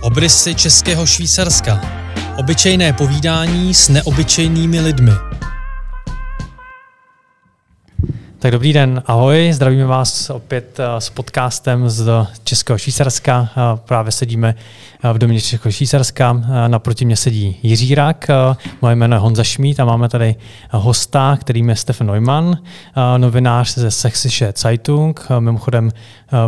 Obrysy českého Švýcarska. Obyčejné povídání s neobyčejnými lidmi. Tak dobrý den, ahoj, zdravíme vás opět eh, s podcastem z Českého Švýcarska. Eh, právě sedíme eh, v domě Českého Švýcarska, naproti mě sedí Jiří Rak, moje jméno je Honza Šmít a máme tady hosta, kterým je Stefan Neumann, novinář ze Sächsische Zeitung, mimochodem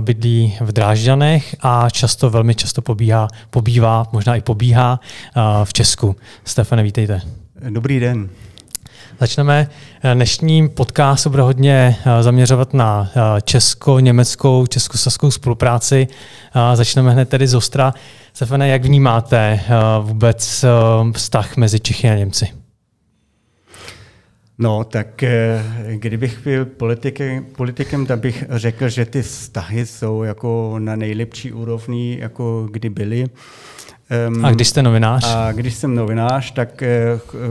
bydlí v Drážďanech a často, velmi často pobíhá, pobývá, možná i pobíhá v Česku. Stefane, vítejte. Dobrý den. Začneme. Eh, dnešní podcast bude hodně eh, zaměřovat na eh, česko-německou, českoslovskou spolupráci. Začneme hned tedy z Ostra. Stefane, jak vnímáte vůbec vztah mezi Čechy a Němci? No, tak kdybych byl politikem, politikem, tak bych řekl, že ty vztahy jsou jako na nejlepší úrovni, jako kdy byly. Um, a když jste novinář? A když jsem novinář, tak eh,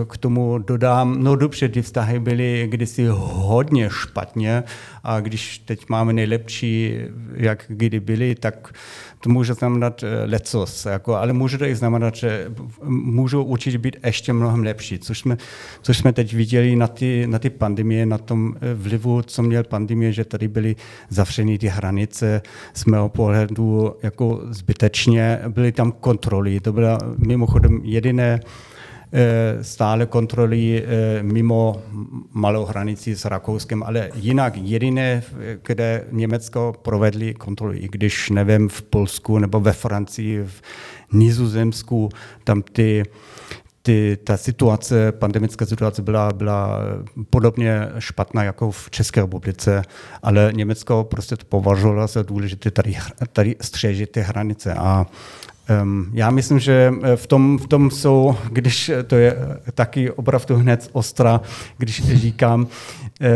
k tomu dodám, no dobře, ty vztahy byly kdysi hodně špatně a když teď máme nejlepší, jak kdy byly, tak to může znamenat eh, lecos, jako, ale může to i znamenat, že můžou určitě být ještě mnohem lepší, což jsme, což jsme teď viděli na ty, na ty pandemie, na tom eh, vlivu, co měl pandemie, že tady byly zavřené ty hranice z mého pohledu jako zbytečně, byly tam kontroly, to byla mimochodem jediné stále kontroly eh, mimo malou hranici s Rakouskem, ale jinak jediné, kde Německo provedli kontroly, i když nevím, v Polsku nebo ve Francii, v Nizozemsku, tam ty ty, ta situace, pandemická situace byla, byla podobně špatná jako v České republice, ale Německo prostě to považovalo za důležité tady, tady střežit ty hranice. A Um, já myslím, že eh, v tom, v tom jsou, když to je taky opravdu hned ostra, když říkám,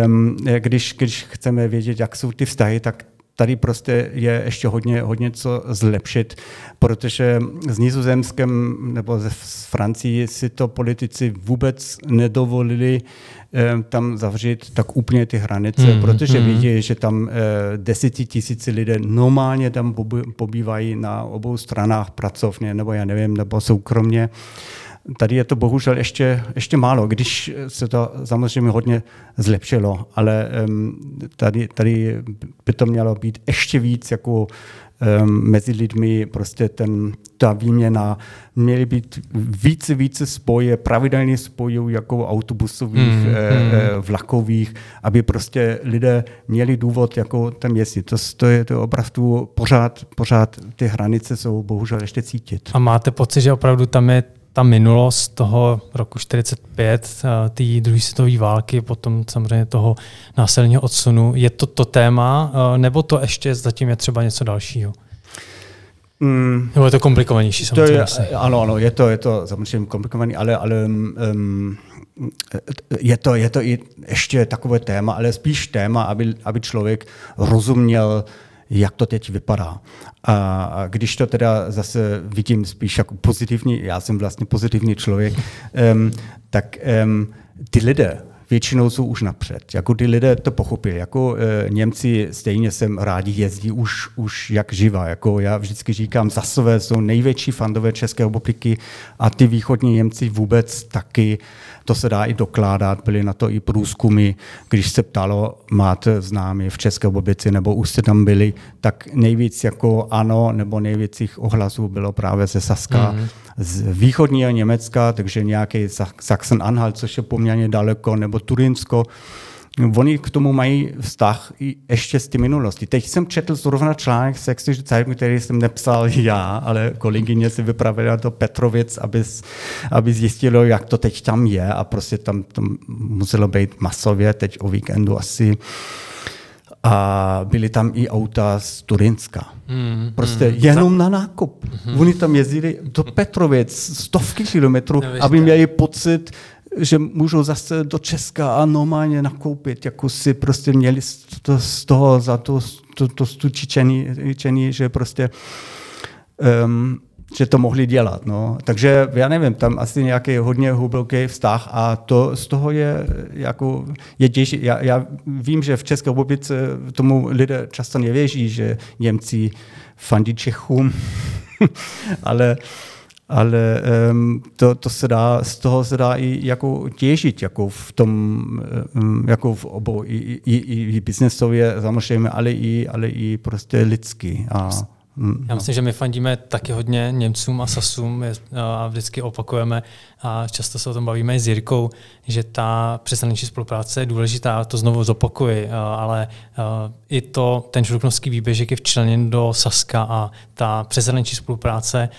um, když, když chceme vědět, jak jsou ty vztahy, tak tady prostě je ještě hodně, hodně co zlepšit, protože s Nizozemskem nebo s Francií si to politici vůbec nedovolili eh, tam zavřít tak úplně ty hranice, mm, protože mm. vidí, že tam eh, desetitisíci lidé normálně tam pobývají na obou stranách pracovně, nebo já nevím, nebo soukromně. Tady je to bohužel ještě, ještě málo, když se to samozřejmě hodně zlepšilo, ale um, tady, tady by to mělo být ještě víc jako um, mezi lidmi, prostě ten, ta výměna, měly být více, více spoje, pravidelně spojů jako autobusových, mm, mm. vlakových, aby prostě lidé měli důvod jako tam jezdit. To, to je to opravdu pořád, pořád ty hranice jsou bohužel ještě cítit. A máte pocit, že opravdu tam je ta minulost toho roku 45, eh, té druhé světové války, potom samozřejmě toho násilného odsunu, je to to téma, eh, nebo to ještě zatím je třeba něco dalšího? Mm, nebo je to komplikovanější samozřejmě? To je, ano, ano, je to, je to samozřejmě komplikovaný, ale, ale um, je, to, je to i ještě takové téma, ale spíš téma, aby, aby člověk rozuměl jak to teď vypadá. A když to teda zase vidím spíš jako pozitivní, já jsem vlastně pozitivní člověk, um, tak um, ty lidé, většinou jsou už napřed. Jako ty lidé to pochopili. Jako e, Němci stejně sem rádi jezdí už, už jak živa. Jako já vždycky říkám, zasové jsou největší fandové České republiky a ty východní Němci vůbec taky. To se dá i dokládat, byly na to i průzkumy, když se ptalo, máte známy v České republice, nebo už jste tam byli, tak nejvíc jako ano, nebo nejvíc jich ohlasů bylo právě ze Saska, mm-hmm. z východního Německa, takže nějaký Sachsen-Anhalt, což je poměrně daleko, nebo Turinsko, Oni k tomu mají vztah i ještě z té minulosti. Teď jsem četl zrovna článek Sexy Zeitung, který jsem nepsal já, ale kolegyně si vypravila do Petrovic, aby, aby zjistilo, jak to teď tam je a prostě tam to muselo být masově, teď o víkendu asi. A byly tam i auta z Turinska. Mm, prostě mm. jenom na nákup. Mm. Oni tam jezdili do Petrovic stovky kilometrů, aby měli pocit, že můžou zase do Česka a normálně nakoupit, jako si prostě měli to, z toho za to, to, to stučičení, že prostě um, že to mohli dělat. No. Takže já nevím, tam asi nějaký hodně hluboký vztah a to z toho je jako je těžší. Já, já vím, že v České republice tomu lidé často nevěří, že Němci fandí Čechům ale ale um, to, to se dá, z toho se dá i jako těžit jako v tom, um, jako v obou, i, i, i biznesově samozřejmě, ale i, ale i prostě lidsky. A. Já myslím, že my fandíme taky hodně Němcům a Sasům a vždycky opakujeme a často se o tom bavíme i s Jirkou, že ta přeshraniční spolupráce je důležitá, to znovu zopakuji, ale i to, ten žluknovský výběžek je včleněn do Saska a ta přeshraniční spolupráce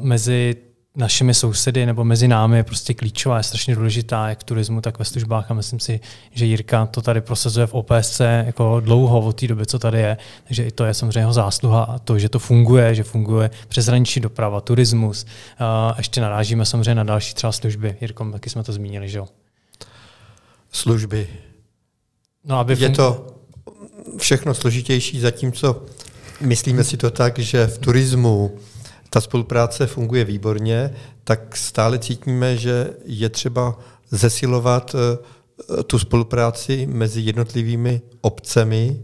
mezi našimi sousedy nebo mezi námi je prostě klíčová, je strašně důležitá, jak v turismu, tak ve službách a myslím si, že Jirka to tady prosazuje v OPSC jako dlouho od té doby, co tady je, takže i to je samozřejmě jeho zásluha a to, že to funguje, že funguje přeshraniční doprava, turismus. A ještě narážíme samozřejmě na další třeba služby. Jirko, taky jsme to zmínili, že jo? Služby. No, aby je to všechno složitější, zatímco myslíme si to tak, že v turismu ta spolupráce funguje výborně, tak stále cítíme, že je třeba zesilovat eh, tu spolupráci mezi jednotlivými obcemi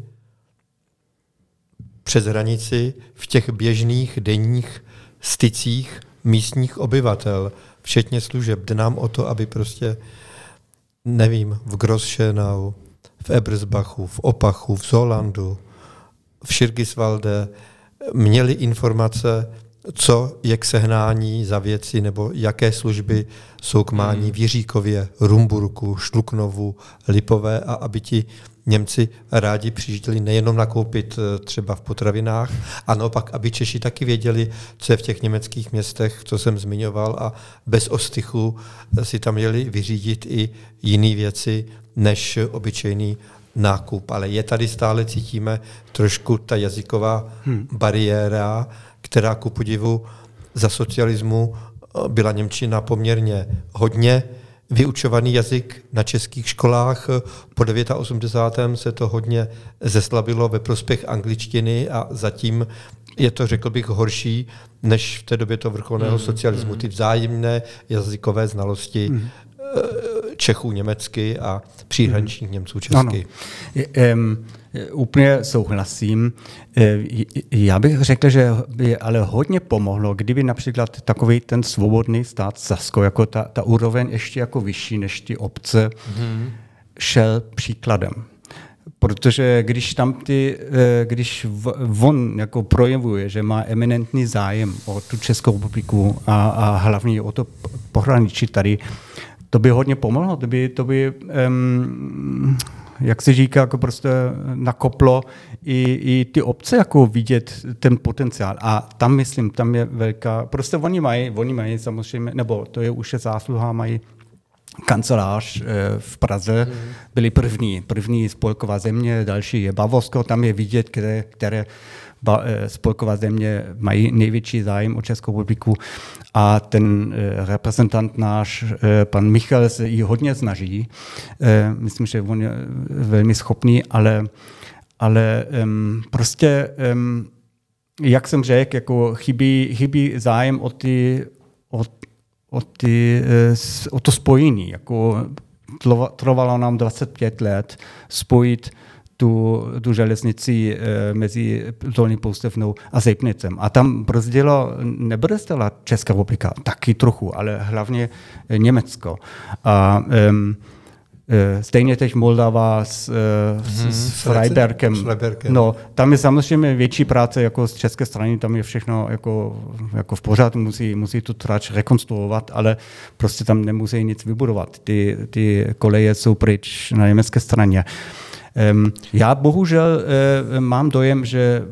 přes hranici v těch běžných denních stycích místních obyvatel, včetně služeb. Jde nám o to, aby prostě, nevím, v Grosschenau, v Ebersbachu, v Opachu, v Zolandu, v Širgisvalde měli informace co je k sehnání za věci nebo jaké služby jsou k mání v Jiříkově, Rumburku, Šluknovu, Lipové a aby ti Němci rádi přijížděli nejenom nakoupit eh, třeba v potravinách, a naopak, aby Češi taky věděli, co je v těch německých městech, co jsem zmiňoval, a bez ostychu eh, si tam měli vyřídit i jiné věci než obyčejný nákup. Ale je tady stále, cítíme, trošku ta jazyková hmm. bariéra, která ku podivu za socialismu eh, byla Němčina poměrně hodně vyučovaný jazyk na českých školách. Po 89. se to hodně zeslabilo ve prospěch angličtiny a zatím je to, řekl bych, horší než v té době to vrcholného mm, socialismu. Mm. Ty vzájemné jazykové znalosti mm. Čechů německy a příhraničních mm. Němců česky. Ano. Um, Úplně souhlasím. E, já bych řekl, že by ale hodně pomohlo, kdyby například takový ten svobodný stát Sasko, jako ta, ta úroveň ještě jako vyšší než ty obce, mm-hmm. šel příkladem. Protože když tam ty, e, když on jako projevuje, že má eminentní zájem o tu Českou republiku a, a hlavně o to pohraničí tady, to by hodně pomohlo, to by, to by um, jak se říká, jako prostě nakoplo i, i ty obce jako vidět ten potenciál. A tam myslím, tam je velká, prostě oni mají, oni mají samozřejmě, nebo to je už je zásluha, mají kancelář eh, v Praze, mhm. byli první, první spolková země, další je Bavorsko, tam je vidět, které, které spolková země mají největší zájem o Českou republiku a ten eh, reprezentant náš, eh, pan Michal, se ji hodně snaží. Myslím, že on je velmi schopný, ale, ale prostě, jak jsem řekl, jako chybí, chybí zájem o, ty, o, o, ty, o to spojení. Jako trvalo nám 25 let spojit tu, tu železnici e, mezi Dolní Poustevnou a Zejpnicem. A tam brzdilo, nebrzdila Česká republika, taky trochu, ale hlavně Německo. A um, Stejně teď Moldava s, hmm, s, s Freibergem. No, tam je samozřejmě větší práce jako z české strany, tam je všechno jako, jako v pořád, musí, musí tu trač rekonstruovat, ale prostě tam nemusí nic vybudovat. Ty, ty koleje jsou pryč na německé straně. Já bohužel eh, mám dojem, že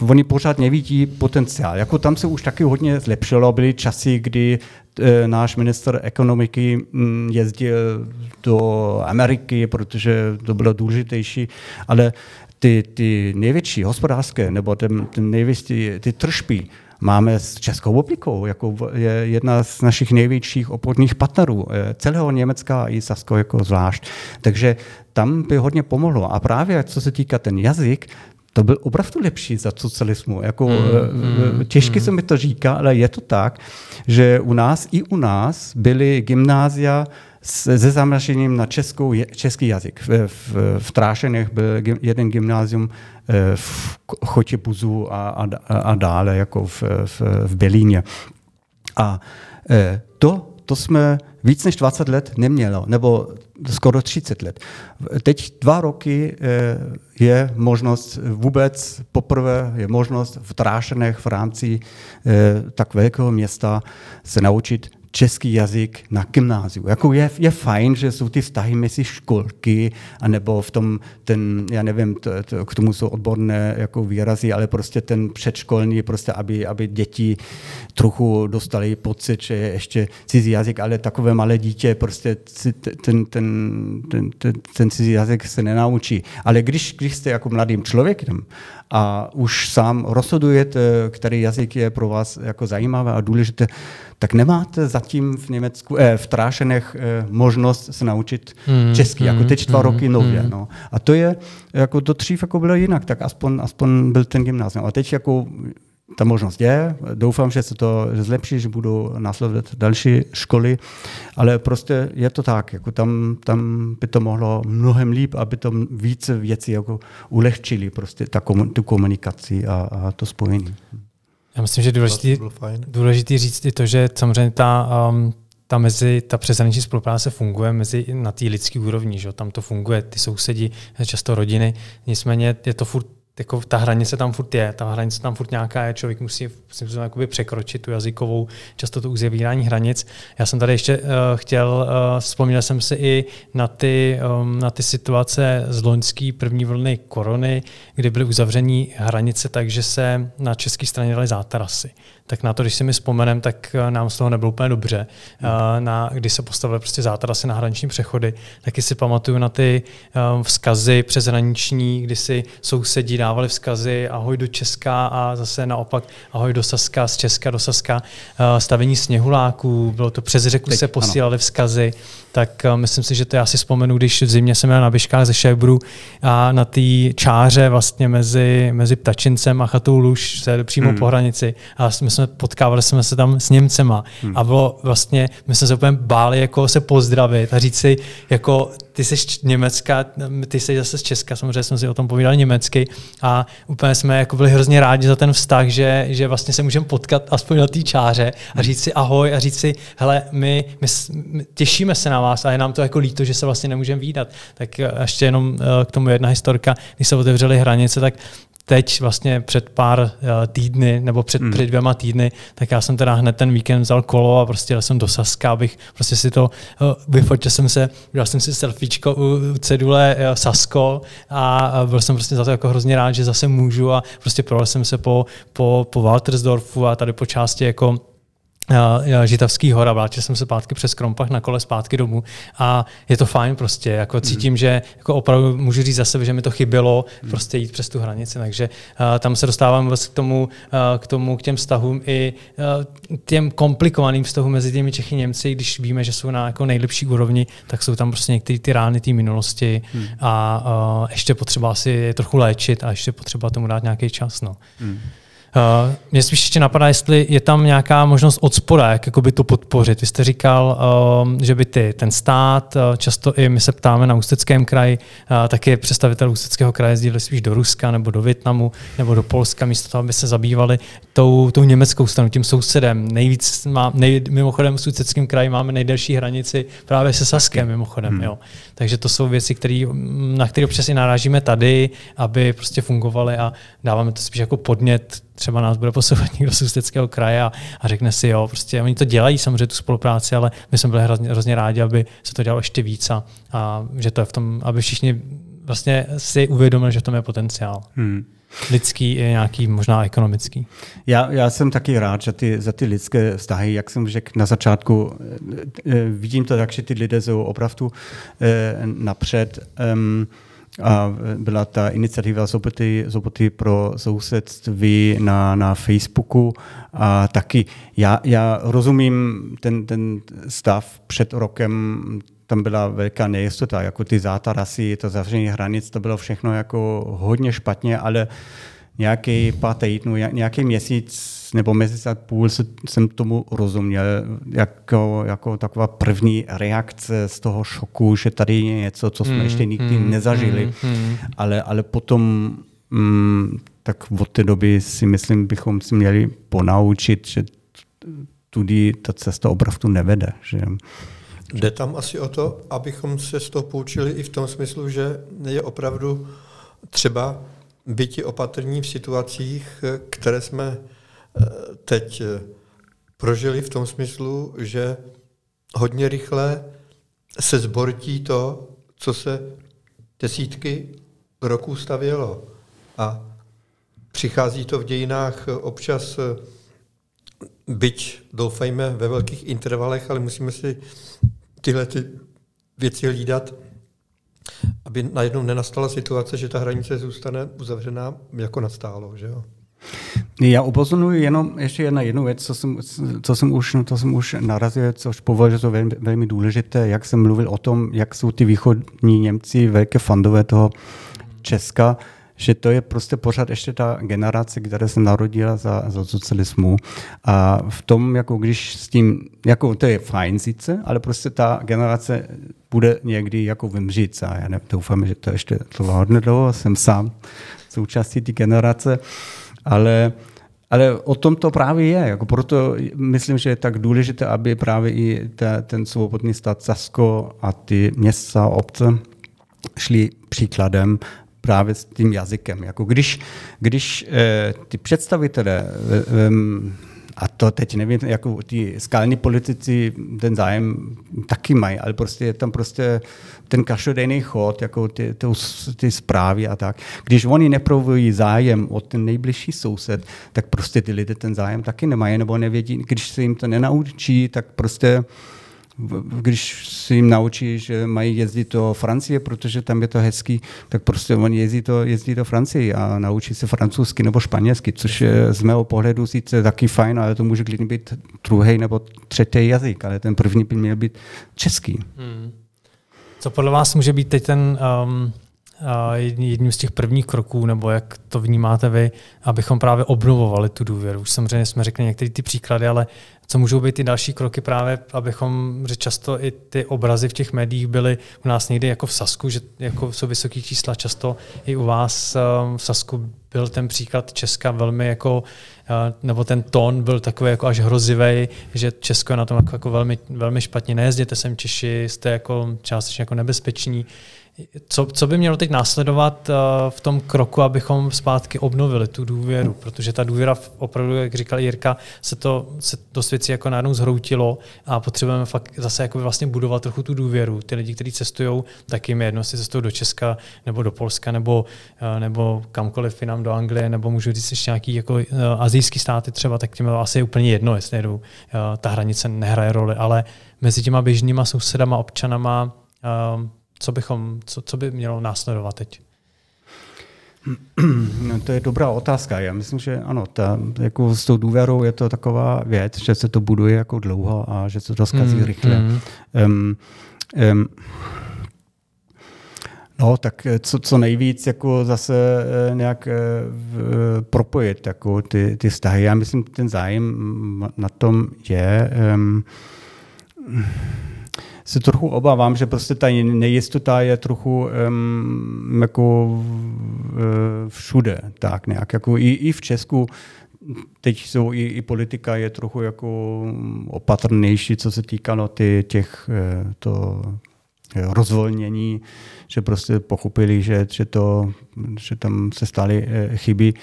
oni pořád nevidí potenciál. Jako tam se už taky hodně zlepšilo. Byly časy, kdy e, náš minister ekonomiky mm, jezdil do Ameriky, protože to bylo důležitější, ale ty, ty největší hospodářské nebo ten, ten největší, ty tržby, máme s Českou republikou, jako je jedna z našich největších obchodních partnerů eh, celého Německa i Sasko jako zvlášť. Takže tam by hodně pomohlo. A právě co se týká ten jazyk, to byl opravdu lepší za socialismu. Jako, mm, mm, těžky mm. se mi to říká, ale je to tak, že u nás i u nás byly gymnázia se zaměřením na českou, český jazyk. V, v, v Trášenech byl jeden gymnázium v Chotěbuzu a, a, a dále, jako v, v, v Berlíně. A to, to jsme víc než 20 let nemělo, nebo skoro 30 let. Teď dva roky eh, je možnost vůbec poprvé je možnost v Trášenech v rámci eh, tak velkého města se naučit český jazyk na gymnáziu. Jako je, je fajn, že jsou ty vztahy mezi školky, anebo v tom, ten, já nevím, to, to, k tomu jsou odborné jako výrazy, ale prostě ten předškolní, prostě aby, aby děti trochu dostali pocit, že je ještě cizí jazyk, ale takové malé dítě prostě ten, ten, ten, ten, ten cizí jazyk se nenaučí. Ale když, když jste jako mladým člověkem a už sám rozhodujete, který jazyk je pro vás jako zajímavý a důležité, tak nemáte zatím v Německu, eh, v Trášenech eh, možnost se naučit mm, česky, mm, jako teď dva mm, roky nově. Mm. No. A to je, jako to dřív jako bylo jinak, tak aspoň, aspoň byl ten gymnázium. A teď jako ta možnost je, doufám, že se to zlepší, že budou následovat další školy, ale prostě je to tak, jako tam, tam by to mohlo mnohem líp, aby to více věcí jako ulehčili prostě ta tu komunikaci a, a to spojení. Já myslím, že důležitý, důležitý říct i to, že samozřejmě ta, um, ta mezi, ta přeshraniční spolupráce funguje mezi na té lidské úrovni, že? tam to funguje, ty sousedi, často rodiny, nicméně je to furt jako ta hranice tam furt je, ta hranice tam furt nějaká je, člověk musí, musí jakoby překročit tu jazykovou, často to uzavírání hranic. Já jsem tady ještě uh, chtěl, uh, vzpomněl jsem si i na ty, um, na ty situace z loňské první vlny korony, kdy byly uzavření hranice takže se na české straně dali zátarasy tak na to, když si mi vzpomenem, tak eh, nám z toho nebylo úplně dobře. Hmm. Na, když se postavily prostě zátarasy na hraniční přechody, taky si pamatuju na ty um, vzkazy přeshraniční, kdy si sousedí dávali vzkazy ahoj do Česka a zase naopak ahoj do Saska, z Česka do Saska, stavení sněhuláků, bylo to přes řeku Teď, se posílali ano. vzkazy, tak myslím si, že to já si vzpomenu, když v zimě jsem měl na Biškách ze Šebru a na té čáře vlastně mezi, mezi Ptačincem a Chatou Luž se přímo hmm. po hranici a my jsme potkávali jsme se tam s Němcema hmm. a bylo vlastně, my jsme se úplně báli jako se pozdravit a říct si, jako ty jsi Německa, ty jsi zase z Česka, samozřejmě jsme si o tom povídali německy a úplně jsme jako byli hrozně rádi za ten vztah, že, že vlastně se můžeme potkat aspoň na té čáře a říct si ahoj a říct si, hele, my, my, my těšíme se na vás a je nám to jako líto, že se vlastně nemůžeme výdat. Tak ještě jenom eh, k tomu jedna historka, když se otevřely hranice, tak teď vlastně před pár uh, týdny, nebo před, hmm. před dvěma týdny, tak já jsem teda hned ten víkend vzal kolo a prostě jel jsem do Saska, abych prostě si to, uh, vyfotil jsem se, udělal jsem si selfiečko u, cedule uh, Sasko a byl jsem prostě za to jako hrozně rád, že zase můžu a prostě projel jsem se po, po, po Waltersdorfu a tady po části jako Žitavský hora, vrátil jsem se zpátky přes Krompach na kole zpátky domů a je to fajn prostě, jako hmm. cítím, mm. že jako opravdu můžu říct za sebe, že mi to chybělo mm. prostě jít přes tu hranici, takže uh, tam se dostávám vlastně k tomu, uh, k tomu, k těm vztahům i uh, těm komplikovaným vztahům mezi těmi Čechy Němci, když víme, že jsou na jako nejlepší úrovni, tak jsou tam prostě některé ty rány té minulosti mm. a uh, ještě potřeba si je trochu léčit a ještě potřeba tomu dát nějaký čas. No. Mm. Uh, mě spíš ještě napadá, jestli je tam nějaká možnost od spoda, jak jakoby to podpořit. Vy jste říkal, uh, že by ty, ten stát, uh, často i my se ptáme na Ústeckém kraji, uh, taky představitel Ústeckého kraje jezdili spíš do Ruska nebo do Větnamu nebo do Polska, místo toho, aby se zabývali tou, tou německou stranou, tím sousedem. Nejvíc má, nej, mimochodem v Ústeckém kraji máme nejdelší hranici právě se Saskem, mimochodem. Hmm. Jo. Takže to jsou věci, který, na které občas i narážíme tady, aby prostě fungovaly a dáváme to spíš jako podnět třeba nás bude posouvat někdo z Ústeckého kraje a, a řekne si, jo, prostě oni to dělají samozřejmě tu spolupráci, ale my jsme byli hrozně, hrozně rádi, aby se to dělalo ještě víc a, a že to je v tom, aby všichni vlastně si uvědomili, že v tom je potenciál. Hmm. Lidský i nějaký, možná ekonomický. Já, já jsem taky rád že ty, za ty lidské vztahy, jak jsem řekl na začátku, eh, eh, vidím to tak, že ty lidé jsou opravdu eh, napřed. Um, a byla ta iniciativa Zoboty, Zoboty pro sousedství na, na Facebooku. A taky já, já rozumím ten, ten stav před rokem, tam byla velká nejistota, jako ty zátarasy, to zavření hranic, to bylo všechno jako hodně špatně, ale nějaký pár týdnů, nějaký měsíc nebo měsíc a půl jsem tomu rozuměl, jako, jako taková první reakce z toho šoku, že tady je něco, co jsme mm, ještě nikdy mm, nezažili, mm, mm. Ale, ale potom mm, tak od té doby si myslím, bychom si měli ponaučit, že tudy ta cesta opravdu nevede. Že... Jde tam asi o to, abychom se z toho poučili i v tom smyslu, že je opravdu třeba byti opatrní v situacích, které jsme teď eh, prožili v tom smyslu, že hodně rychle se zbortí to, co se desítky roků stavělo. A přichází to v dějinách občas, eh, byť doufejme ve velkých intervalech, ale musíme si tyhle ty věci hlídat, aby najednou nenastala situace, že ta hranice zůstane uzavřená jako nastálo. Že jo? Já upozorňuji jenom ještě jedna jednu věc, co jsem, co jsem, už, to jsem už narazil, což považuji, to velmi, velmi důležité, jak jsem mluvil o tom, jak jsou ty východní Němci velké fandové toho Česka že to je prostě pořád ještě ta generace, která se narodila za, za socialismu. A v tom, jako když s tím, jako to je fajn sice, ale prostě ta generace bude někdy jako vymřít. A já doufám, že to ještě trvá hodně dlouho, jsem sám součástí té generace, ale ale o tom to právě je. Jako proto myslím, že je tak důležité, aby právě i ta, ten svobodný stát Sasko a ty města, obce šli příkladem právě s tím jazykem. Jako když, když eh, ty představitelé, eh, a to teď nevím, jako ty skalní politici ten zájem taky mají, ale prostě je tam prostě ten každodenní chod, jako ty, ty, ty zprávy a tak. Když oni neprovují zájem o ten nejbližší soused, tak prostě ty lidé ten zájem taky nemají, nebo nevědí, když se jim to nenaučí, tak prostě když si jim naučí, že mají jezdit do Francie, protože tam je to hezký, tak prostě oni jezdí do, jezdí do Francie a naučí se francouzsky nebo španělsky, což je z mého pohledu sice taky fajn, ale to může klidně být druhý nebo třetí jazyk, ale ten první by měl být český. Hmm. Co podle vás může být teď ten um, jedním z těch prvních kroků, nebo jak to vnímáte vy, abychom právě obnovovali tu důvěru. Už samozřejmě jsme řekli některé ty příklady, ale co můžou být ty další kroky právě, abychom, že často i ty obrazy v těch médiích byly u nás někdy jako v Sasku, že jako jsou vysoké čísla, často i u vás um, v Sasku byl ten příklad Česka velmi jako, uh, nebo ten tón byl takový jako až hrozivý, že Česko je na tom jako, jako velmi, velmi špatně, nejezděte sem Češi, jste jako částečně jako nebezpeční. Co, co by mělo teď následovat uh, v tom kroku, abychom zpátky obnovili tu důvěru? Protože ta důvěra opravdu, jak říkal Jirka, se to se dost věcí jako najednou zhroutilo a potřebujeme fakt zase jako vlastně budovat trochu tu důvěru. Ty lidi, kteří cestují, tak jim je jedno, jestli cestují do Česka nebo do Polska nebo, uh, nebo kamkoliv jinam do Anglie, nebo můžu říct ještě nějaký jako uh, azijský státy třeba, tak tím asi je úplně jedno, jestli jedu. Ta hranice nehraje roli, ale mezi těma běžnýma sousedama, občanama, co, bychom, co, co by mělo následovat teď? No, to je dobrá otázka. Já myslím, že ano, ta, jako s tou důvěrou je to taková věc, že se to buduje jako dlouho a že se to zkazí mm, rychle. Mm. Um, um, No, tak co, co nejvíc jako zase eh, nějak eh, v, propojit jako ty, ty vztahy. Já myslím, ten zájem na tom je. Um, se trochu obávám, že prostě ta nejistota je trochu um, jako uh, všude, tak nějak, jako i, i v Česku teď jsou i, i politika je trochu jako opatrnější, co se týkalo ty, těch eh, to rozvolnění, že prostě pochopili, že, že, to, že tam se staly eh, chyby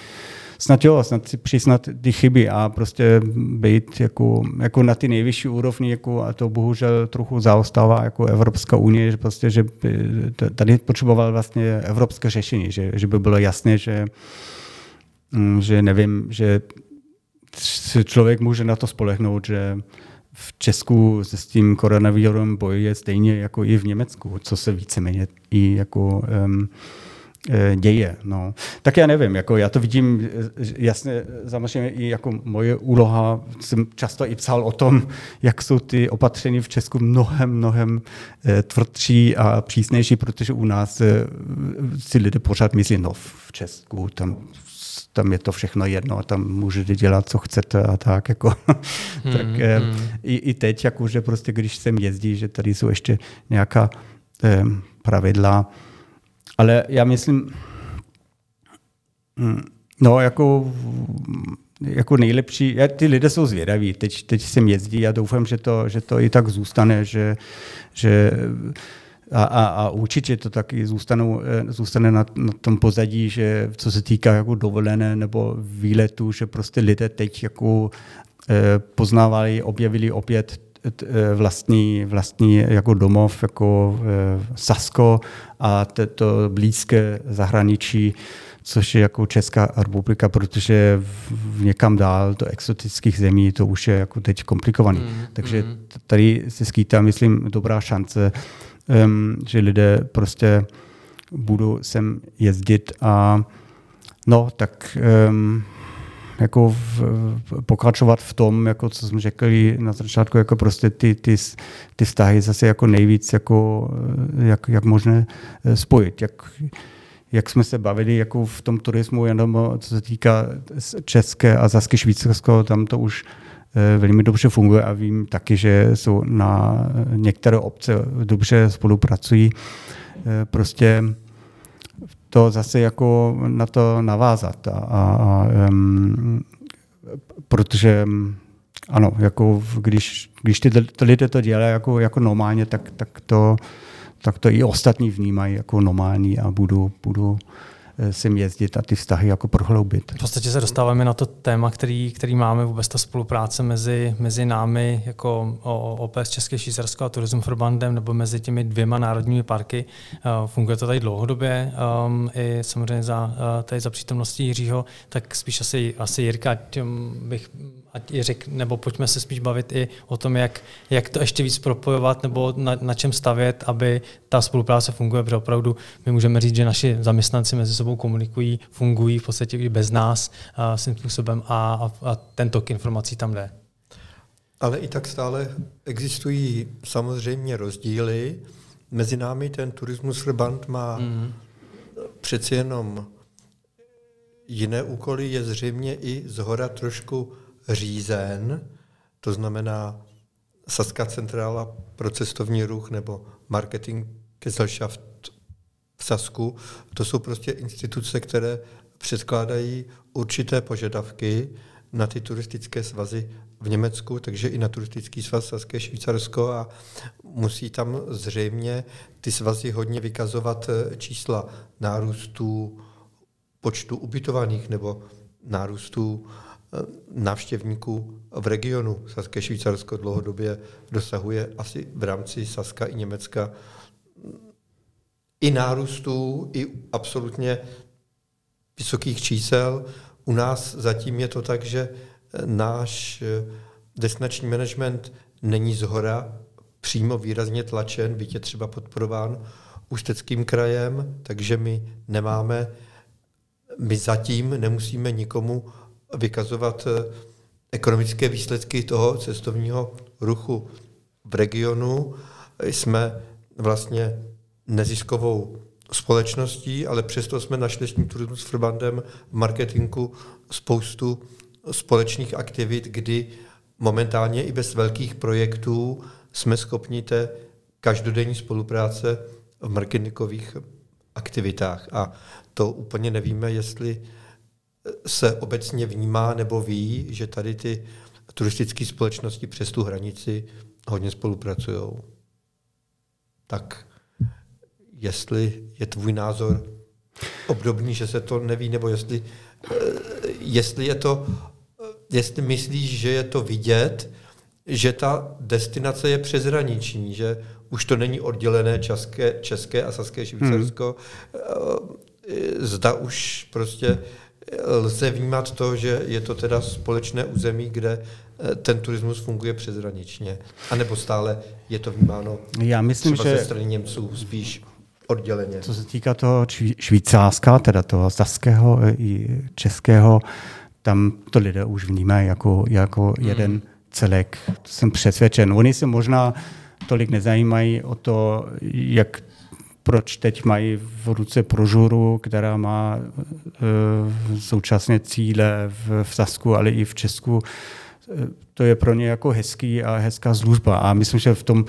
snad jo, snad si přiznat ty chyby a prostě být jako, jako na ty nejvyšší úrovni, jako, a to bohužel trochu zaostává jako Evropská unie, že prostě, že tady potřeboval vlastně evropské řešení, že, že by bylo jasné, že, mm, že nevím, že člověk může na to spolehnout, že v Česku se s tím koronavirem bojuje stejně jako i v Německu, co se víceméně i jako um, děje. No. Tak já nevím, jako já to vidím eh, jasně, samozřejmě i jako moje úloha, jsem často i psal o tom, jak jsou ty opatření v Česku mnohem, mnohem eh, tvrdší a přísnější, protože u nás si lidé pořád myslí, no v Česku tam tam je to všechno jedno, tam můžete dělat, co chcete a tak. Jako. Hmm, tak hmm. I, i teď, jako, že prostě když sem jezdí, že tady jsou ještě nějaká eh, pravidla, ale já myslím, hm, no jako jako nejlepší, já, ty lidé jsou zvědaví, teď, teď sem jezdí a doufám, že to, že to i tak zůstane, že, že a, a, a určitě to taky zůstanou, eh, zůstane na, na tom pozadí, že co se týká jako dovolené nebo výletu, že prostě lidé teď jako eh, poznávali, objevili opět vlastní, vlastní jako domov, jako Sasko a to blízké zahraničí, což je jako Česká republika, protože v někam dál do exotických zemí to už je jako teď komplikovaný. Mm, Takže mm. tady se skýtá, myslím, dobrá šance, um, že lidé prostě budou sem jezdit a no, tak um, jako v, pokračovat v tom, jako co jsme řekli na začátku, jako prostě ty, ty, ty vztahy zase jako nejvíc jako, jak, jak možné eh, spojit. Jak, jak jsme se bavili jako v tom turismu, jenom co se týká České a Zasky Švýcarsko, tam to už eh, velmi dobře funguje a vím taky, že jsou na některé obce dobře spolupracují. Eh, prostě to zase jako na to navázat. A, a, um, protože ano, jako když, když ty, lidé to dělají jako, jako normálně, tak, tak to tak to i ostatní vnímají jako normální a budu, budu eh, sem jezdit a ty vztahy jako prohloubit. V podstatě se dostáváme na to téma, který, který máme vůbec ta spolupráce mezi, mezi námi jako OPS České Švýcarsko a Tourism Verbandem nebo mezi těmi dvěma národními parky. Uh, funguje to tady dlouhodobě um, i samozřejmě za, uh, tady za přítomností Jiřího, tak spíš asi, asi Jirka, bych ať i řek, nebo pojďme se spíš bavit i o tom, jak, jak to ještě víc propojovat nebo na, na čem stavět, aby ta spolupráce funguje, protože opravdu my můžeme říct, že naši zaměstnanci mezi sebou komunikují, fungují v podstatě i bez nás a, svým způsobem a, a, a ten tok informací tam jde. Ale i tak stále existují samozřejmě rozdíly. Mezi námi ten turismus Verband má mm. přeci jenom jiné úkoly, je zřejmě i zhora trošku řízen, to znamená Saská centrála pro cestovní ruch nebo marketing Gesellschaft v Sasku, to jsou prostě instituce, které předkládají určité požadavky na ty turistické svazy v Německu, takže i na turistický svaz Saské Švýcarsko a musí tam zřejmě ty svazy hodně vykazovat eh, čísla nárůstu počtu ubytovaných nebo nárůstu návštěvníků v regionu. Saské Švýcarsko dlouhodobě dosahuje asi v rámci Saska i Německa i nárůstů, i absolutně vysokých čísel. U nás zatím je to tak, že náš destinační management není zhora přímo výrazně tlačen, byť je třeba podporován Ústeckým krajem, takže my nemáme, my zatím nemusíme nikomu vykazovat eh, ekonomické výsledky toho cestovního ruchu v regionu. Jsme vlastně neziskovou společností, ale přesto jsme našli s tím Turismus Verbandem v marketingu spoustu společných aktivit, kdy momentálně i bez velkých projektů jsme schopni té každodenní spolupráce v marketingových aktivitách. A to úplně nevíme, jestli se obecně vnímá nebo ví, že tady ty turistické společnosti přes tu hranici hodně spolupracují. Tak jestli je tvůj názor obdobný, že se to neví, nebo jestli, eh, jestli je to, jestli myslíš, že je to vidět, že ta destinace je přeshraniční, že už to není oddělené české, české a saské Švýcarsko, hmm. zda už prostě lze vnímat to, že je to teda společné území, kde eh, ten turismus funguje přeshraničně? A nebo stále je to vnímáno Já myslím, třeba že ze strany Němců spíš odděleně? Co se týká toho Švýcarska, teda toho saského i českého, tam to lidé už vnímají jako, jako hmm. jeden celek. To jsem přesvědčen. Oni se možná tolik nezajímají o to, jak proč teď mají v ruce prožuru, která má e, současně cíle v, v Sasku, ale i v Česku. E, to je pro ně jako hezký a hezká služba. A myslím, že v tom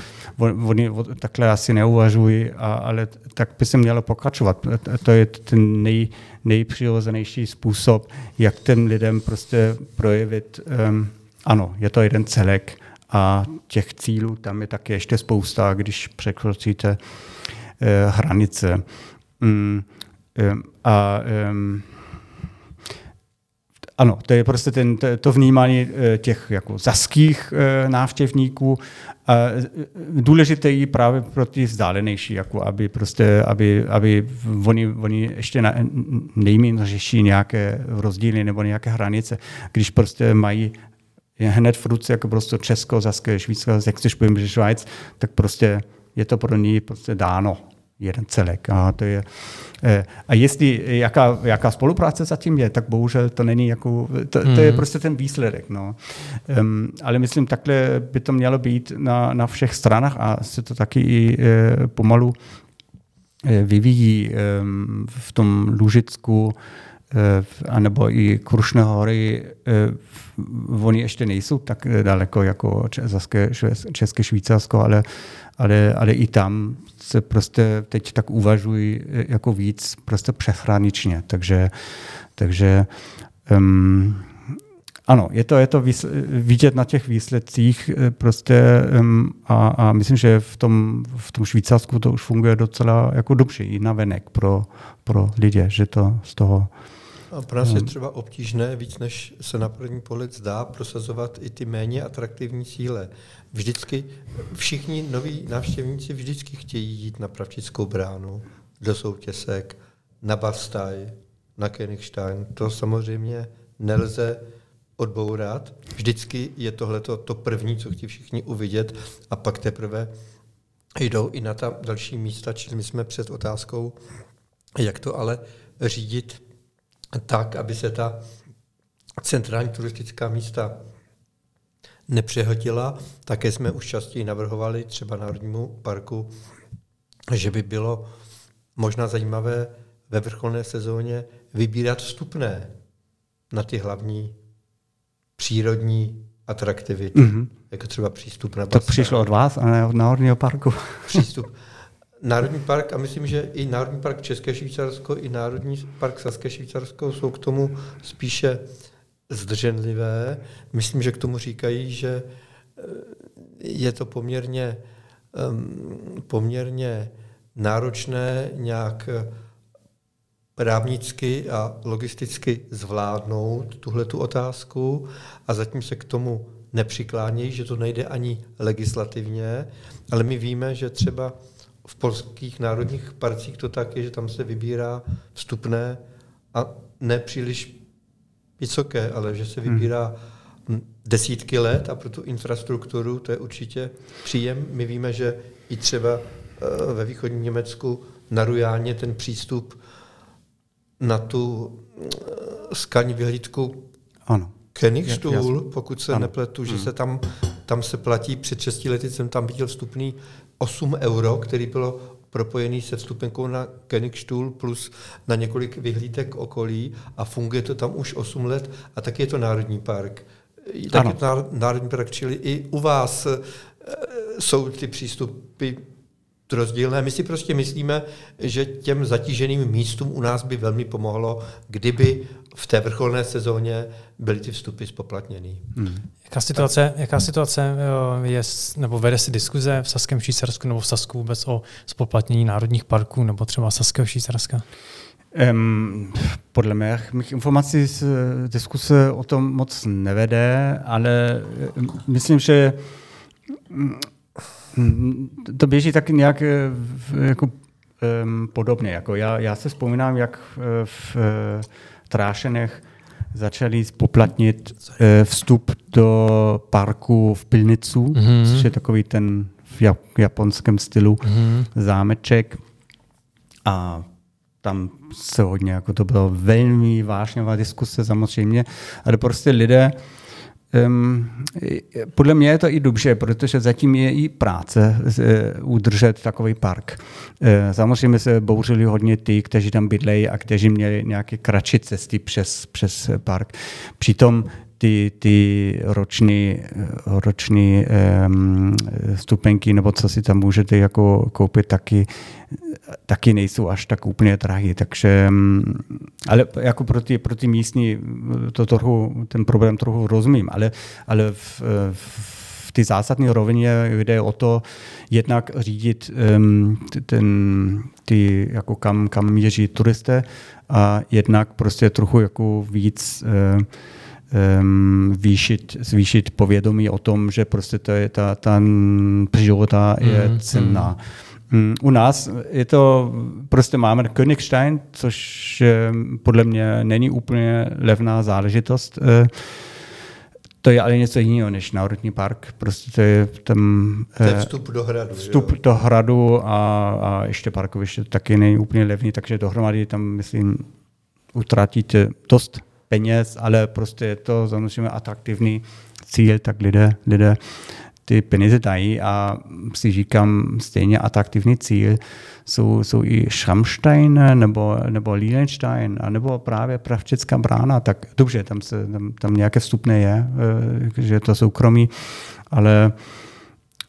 oni takhle asi neuvažují, a, ale tak by se mělo pokračovat. To je ten nej, nejpřirozenější způsob, jak ten lidem prostě projevit, um, ano, je to jeden celek a těch cílů tam je taky ještě spousta, když překročíte hranice. Um, um, a ano, to je prostě ten, to vnímání eh, těch jako zaských eh, návštěvníků. Eh, důležité je právě pro ty vzdálenější, jako aby, prostě, aby, aby oni, oni ještě nejméně řeší nějaké rozdíly nebo nějaké hranice, když prostě mají hned v ruce jako prostě Česko, Zaské, Švýcarsko, jak chceš povím, Švajc, tak prostě je to pro ní prostě dáno jeden celek. A, to je, eh, a jestli jaká, jaká spolupráce zatím je, tak bohužel to není jako, to, to je mhm. prostě ten výsledek. No. Um, ale myslím, takhle by to mělo být na, na všech stranách a se to taky i e, pomalu e, vyvíjí e, v tom Lužicku, anebo i Krušné hory, oni ještě nejsou tak daleko jako České, České Švýcarsko, ale, ale, ale i tam se prostě teď tak uvažují eh, jako víc prostě přeshraničně. Takže, takže um, ano, je to, je to vidět na těch výsledcích eh, prostě um, a, a myslím, že v tom, v tom Švýcarsku to už funguje docela jako dobře i na venek pro, pro lidi, že to z toho a pro nás je třeba obtížné, víc než se na první pohled zdá, prosazovat i ty méně atraktivní cíle. Vždycky všichni noví návštěvníci vždycky chtějí jít na Pravčickou bránu, do soutěsek, na Bastaj, na Königstein. To samozřejmě nelze odbourat. Vždycky je tohle to první, co chtějí všichni uvidět a pak teprve jdou i na ta další místa, čili my jsme před otázkou, jak to ale řídit tak, aby se ta centrální turistická místa nepřehltila. Také jsme už častěji navrhovali třeba Národnímu parku, že by bylo možná zajímavé ve vrcholné sezóně vybírat vstupné na ty hlavní přírodní atraktivity, mm-hmm. jako třeba přístup na To přišlo od vás a ne od Národního parku. Přístup. Národní park a myslím, že i Národní park České Švýcarsko, i Národní park Saské Švýcarsko jsou k tomu spíše zdrženlivé. Myslím, že k tomu říkají, že eh, je to poměrně, poměrně náročné nějak eh, právnicky a logisticky zvládnout tuhle tu otázku a zatím se k tomu nepřiklánějí, že to nejde ani legislativně, ale my víme, že třeba v polských národních parcích to tak je, že tam se vybírá vstupné a ne příliš vysoké, ale že se hmm. vybírá desítky let a pro tu infrastrukturu to je určitě příjem. My víme, že i třeba eh, ve východním Německu na Rujáně ten přístup na tu eh, skalní vyhlídku ano. Kenigstuhl, pokud se ano. nepletu, že hmm. se tam, tam se platí, před 6 lety jsem tam viděl vstupný 8 euro, který bylo propojený se vstupenkou na Kenigstuhl plus na několik vyhlídek okolí a funguje to tam už 8 let a taky je to národní park. Taky to národní park, čili i u vás e, jsou ty přístupy rozdílné. My si prostě myslíme, že těm zatíženým místům u nás by velmi pomohlo, kdyby v té vrcholné sezóně byly ty vstupy spoplatněny. Hmm. Jaká situace, jaká situace eh, je, nebo vede se diskuze v Saském Švýcarsku nebo v Sasku vůbec o spoplatnění národních parků nebo třeba Saského Švýcarska? Um, podle mých, mých informací z diskuse o tom moc nevede, ale eh, myslím, že mm, to běží taky nějak eh, jako, um, podobně. Jako já, já se vzpomínám, jak v, v Trášenech začali spoplatnit eh, vstup do parku v Pilnicu, mm-hmm. což je takový ten v japonském stylu mm-hmm. zámeček. A tam se hodně, jako to bylo velmi vážněvá diskuse samozřejmě, ale prostě lidé podle mě je to i dobře, protože zatím je i práce uh, udržet takový park. Uh, samozřejmě se bouřili hodně ty, kteří tam bydlejí a kteří měli nějaké kratší cesty přes, přes park. Přitom ty, ty roční, roční um, stupenky, nebo co si tam můžete jako koupit, taky, taky nejsou až tak úplně drahé. Takže, ale jako pro ty, pro ty místní to trochu, ten problém trochu rozumím, ale, ale v, v ty zásadní rovině jde o to jednak řídit um, ten, ty, jako kam, kam měří turisté a jednak prostě trochu jako víc uh, um, výšit, zvýšit povědomí o tom, že prostě to je ta, ta příroda je mm, cenná. Mm. U nás je to, prostě máme Königstein, což podle mě není úplně levná záležitost. Eh, to je ale něco jiného než Národní park. Prostě to je tam... To je eh, vstup do hradu. Vstup jo? do hradu a, a ještě parkoviště taky není úplně levný, takže dohromady tam, myslím, utratíte dost peněz, ale prostě je to samozřejmě atraktivní cíl, tak lidé, lidé ty peníze dají a si říkám stejně atraktivní cíl jsou, jsou i Schrammstein nebo, nebo Lilienstein a nebo právě Pravčecká brána, tak dobře, tam, se, tam, tam nějaké vstupné je, eh, že to soukromí, ale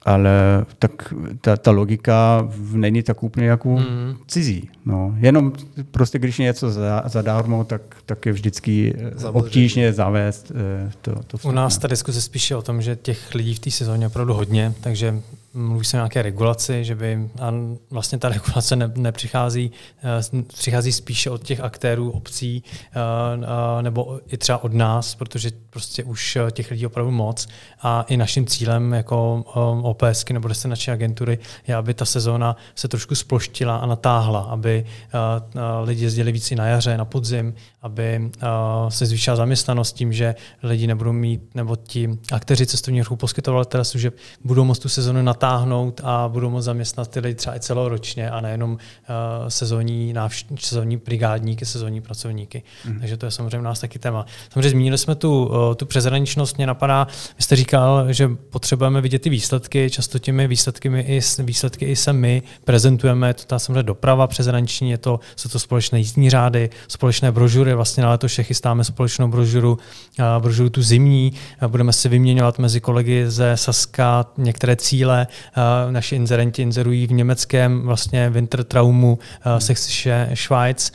ale tak ta, ta logika není tak úplně jako mm. cizí. No. Jenom prostě, když něco za, zadarmo, tak, tak je vždycky eh, Samozřejmě. obtížně zavést eh, to, to U nás ta diskuse spíše o tom, že těch lidí v té sezóně opravdu hodně, takže mluví se o nějaké regulaci, že by a vlastně ta regulace ne, nepřichází, uh, přichází spíše od těch aktérů obcí uh, nebo i třeba od nás, protože prostě už těch lidí opravdu moc. A i naším cílem jako OPSky nebo destinační agentury je, aby ta sezóna se trošku sploštila a natáhla, aby lidi jezdili víc i na jaře, na podzim, aby uh, se zvýšila zaměstnanost tím, že lidi nebudou mít, nebo ti akteři cestovního ruchu poskytovali teda služeb, budou moct tu sezónu natáhnout a budou moct zaměstnat ty lidi třeba i celoročně a nejenom uh, sezónní, návš- sezónní brigádníky, sezónní pracovníky. Mm. Takže to je samozřejmě nás taky téma. Samozřejmě zmínili jsme tu, uh, tu přezraničnost, mě napadá, vy jste říkal, že potřebujeme vidět ty výsledky, často těmi výsledky my i, výsledky i se my prezentujeme, to ta samozřejmě doprava přezraniční, je to, jsou to společné jízdní řády, společné brožury, vlastně na letoše chystáme společnou brožuru, brožuru tu zimní, budeme si vyměňovat mezi kolegy ze Saska některé cíle, naši inzerenti inzerují v německém vlastně Wintertraumu Sächsische Schweiz,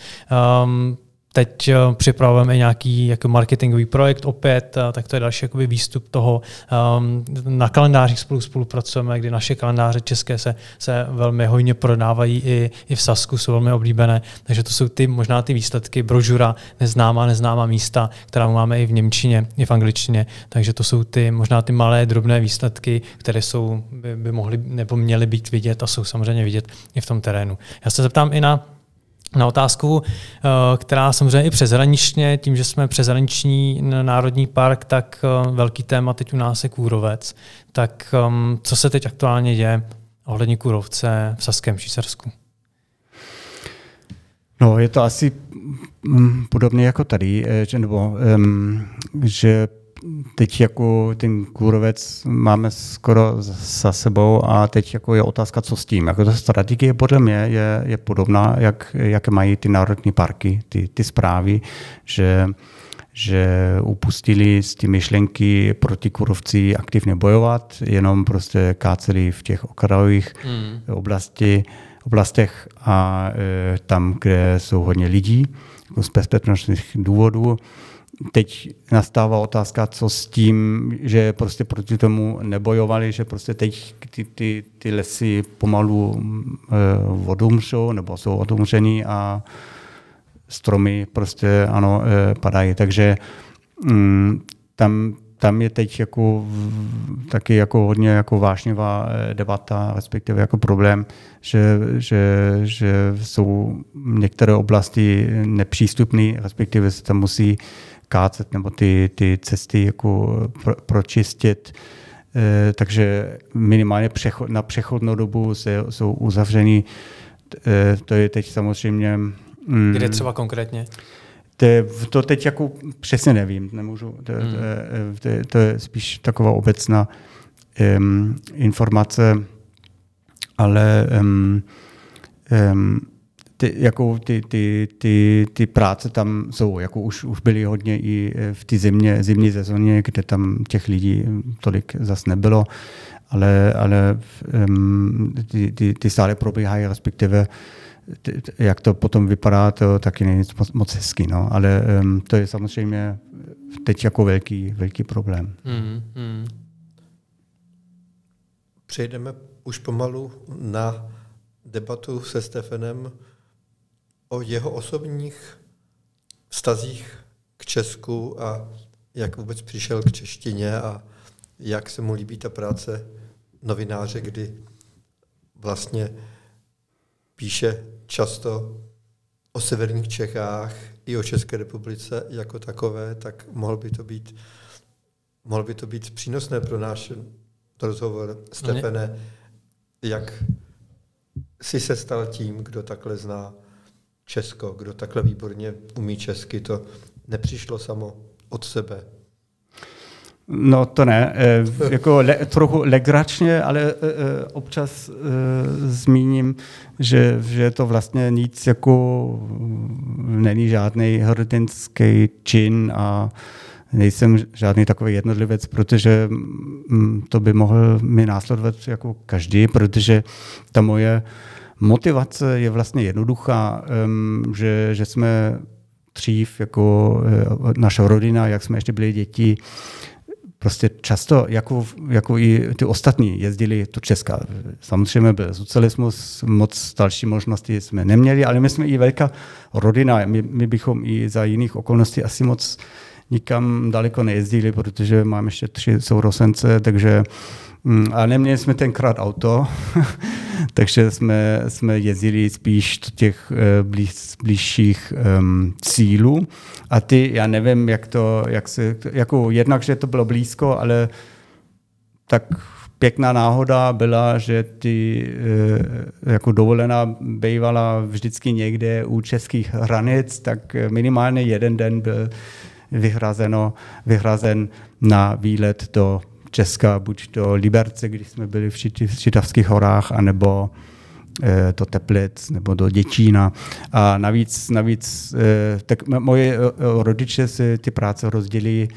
um, Teď eh, připravujeme nějaký jako marketingový projekt opět, eh, tak to je další jakoby výstup toho. Um, na kalendářích spolu spolupracujeme, kdy naše kalendáře české se, se velmi hojně prodávají i, i v Sasku, jsou velmi oblíbené. Takže to jsou ty možná ty výsledky, brožura, neznámá, neznámá místa, která máme i v Němčině, i v angličtině. Takže to jsou ty možná ty malé, drobné výsledky, které jsou, by, by mohly nebo měly být vidět a jsou samozřejmě vidět i v tom terénu. Já se zeptám i na na otázku, eh, která samozřejmě i přeshraničně, tím, že jsme přeshraniční národní park, tak eh, velký téma teď u nás je kůrovec. Tak ehm, co se teď aktuálně děje ohledně kůrovce v Saském Švýcarsku? No, je to asi mm, podobně jako tady, eh, nebo um, že teď jako ten kůrovec máme skoro za sebou a teď jako je otázka, co s tím. Jako ta strategie podle mě je, je podobná, jak, jak mají ty národní parky, ty, ty zprávy, že že upustili z ty myšlenky proti kůrovci aktivně bojovat, jenom prostě káceli v těch okrajových mm. oblasti, oblastech a e, tam, kde jsou hodně lidí, jako z bezpečnostních důvodů teď nastává otázka, co s tím, že prostě proti tomu nebojovali, že prostě teď ty, ty, ty lesy pomalu e, odumřou nebo jsou odumřený a stromy prostě ano, e, padají. Takže mm, tam, tam je teď jako taky jako hodně jako vášnivá eh, debata, respektive jako problém, že, že, že jsou některé oblasti nepřístupné, respektive se tam musí kácet nebo ty, ty cesty jako pro, pročistit. E, takže minimálně přechod, na přechodnou dobu se, jsou uzavřeny. E, to je teď samozřejmě... Mm, Kde třeba konkrétně? to, je, to teď jako přesně nevím, nemůžu, to, hmm. to, to, to, to je spíš taková obecná um, informace, ale um, um, ty, jako ty, ty, ty, ty práce tam jsou, jako už, už byly hodně i v té zimě, zimní sezóně, kde tam těch lidí tolik zas nebylo, ale, ale um, ty, ty, ty stále probíhají, respektive ty, jak to potom vypadá, to taky není moc, moc hezký, no. ale um, to je samozřejmě teď jako velký, velký problém. Mm, mm. Přejdeme už pomalu na debatu se Stefanem o jeho osobních vztazích k Česku a jak vůbec přišel k češtině a jak se mu líbí ta práce novináře, kdy vlastně píše často o severních Čechách i o České republice jako takové, tak mohl by to být, mohl by to být přínosné pro náš rozhovor. Stepene, jak jsi se stal tím, kdo takhle zná Česko, kdo takhle výborně umí česky, to nepřišlo samo od sebe. No to ne, e, jako le, trochu legračně, ale e, občas e, zmíním, že, že to vlastně nic jako není žádný hrdinský čin a nejsem žádný takový jednotlivec, protože to by mohl mi následovat jako každý, protože ta moje motivace je vlastně jednoduchá, že, že jsme dřív jako naše rodina, jak jsme ještě byli děti, prostě často, jako, jako i ty ostatní, jezdili do Česka. Samozřejmě byl socialismus, moc další možnosti jsme neměli, ale my jsme i velká rodina. My, my bychom i za jiných okolností asi moc nikam daleko nejezdili, protože mám ještě tři sourosence, takže a neměli jsme tenkrát auto, takže jsme, jsme jezdili spíš do těch eh, blíž, blížších um, cílů. A ty, já nevím, jak to, jak se, jako jednak, že to bylo blízko, ale tak pěkná náhoda byla, že ty eh, jako dovolená bývala vždycky někde u českých hranic, tak minimálně jeden den byl vyhrazeno, vyhrazen na výlet do Česka, buď do Liberce, když jsme byli v Čitavských horách, anebo eh, do Teplic nebo do Děčína. A navíc, navíc eh, tak moje eh, rodiče si ty práce rozdělili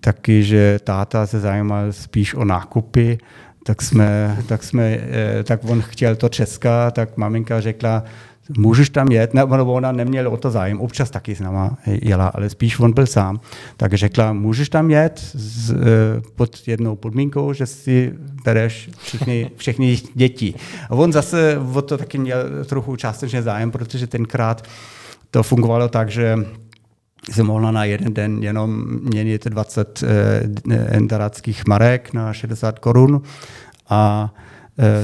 taky, že táta se zajímal spíš o nákupy, tak jsme, tak jsme, tak on chtěl to Česka, tak maminka řekla, můžeš tam jet, ne, ona neměla o to zájem, občas taky s náma jela, ale spíš on byl sám, tak řekla, můžeš tam jet z, eh, pod jednou podmínkou, že si bereš všechny, všechny děti. A on zase o to taky měl trochu částečně zájem, protože tenkrát to fungovalo tak, že se mohla na jeden den jenom měnit 20 eh, endaratských marek na 60 korun a Eh,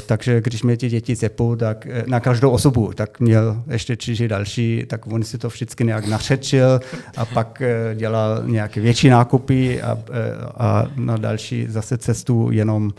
takže když mě ti děti cepu, tak eh, na každou osobu, tak měl ještě čiži další, tak on si to vždycky nějak našetřil a pak eh, dělal nějaké větší nákupy a, a na další zase cestu jenom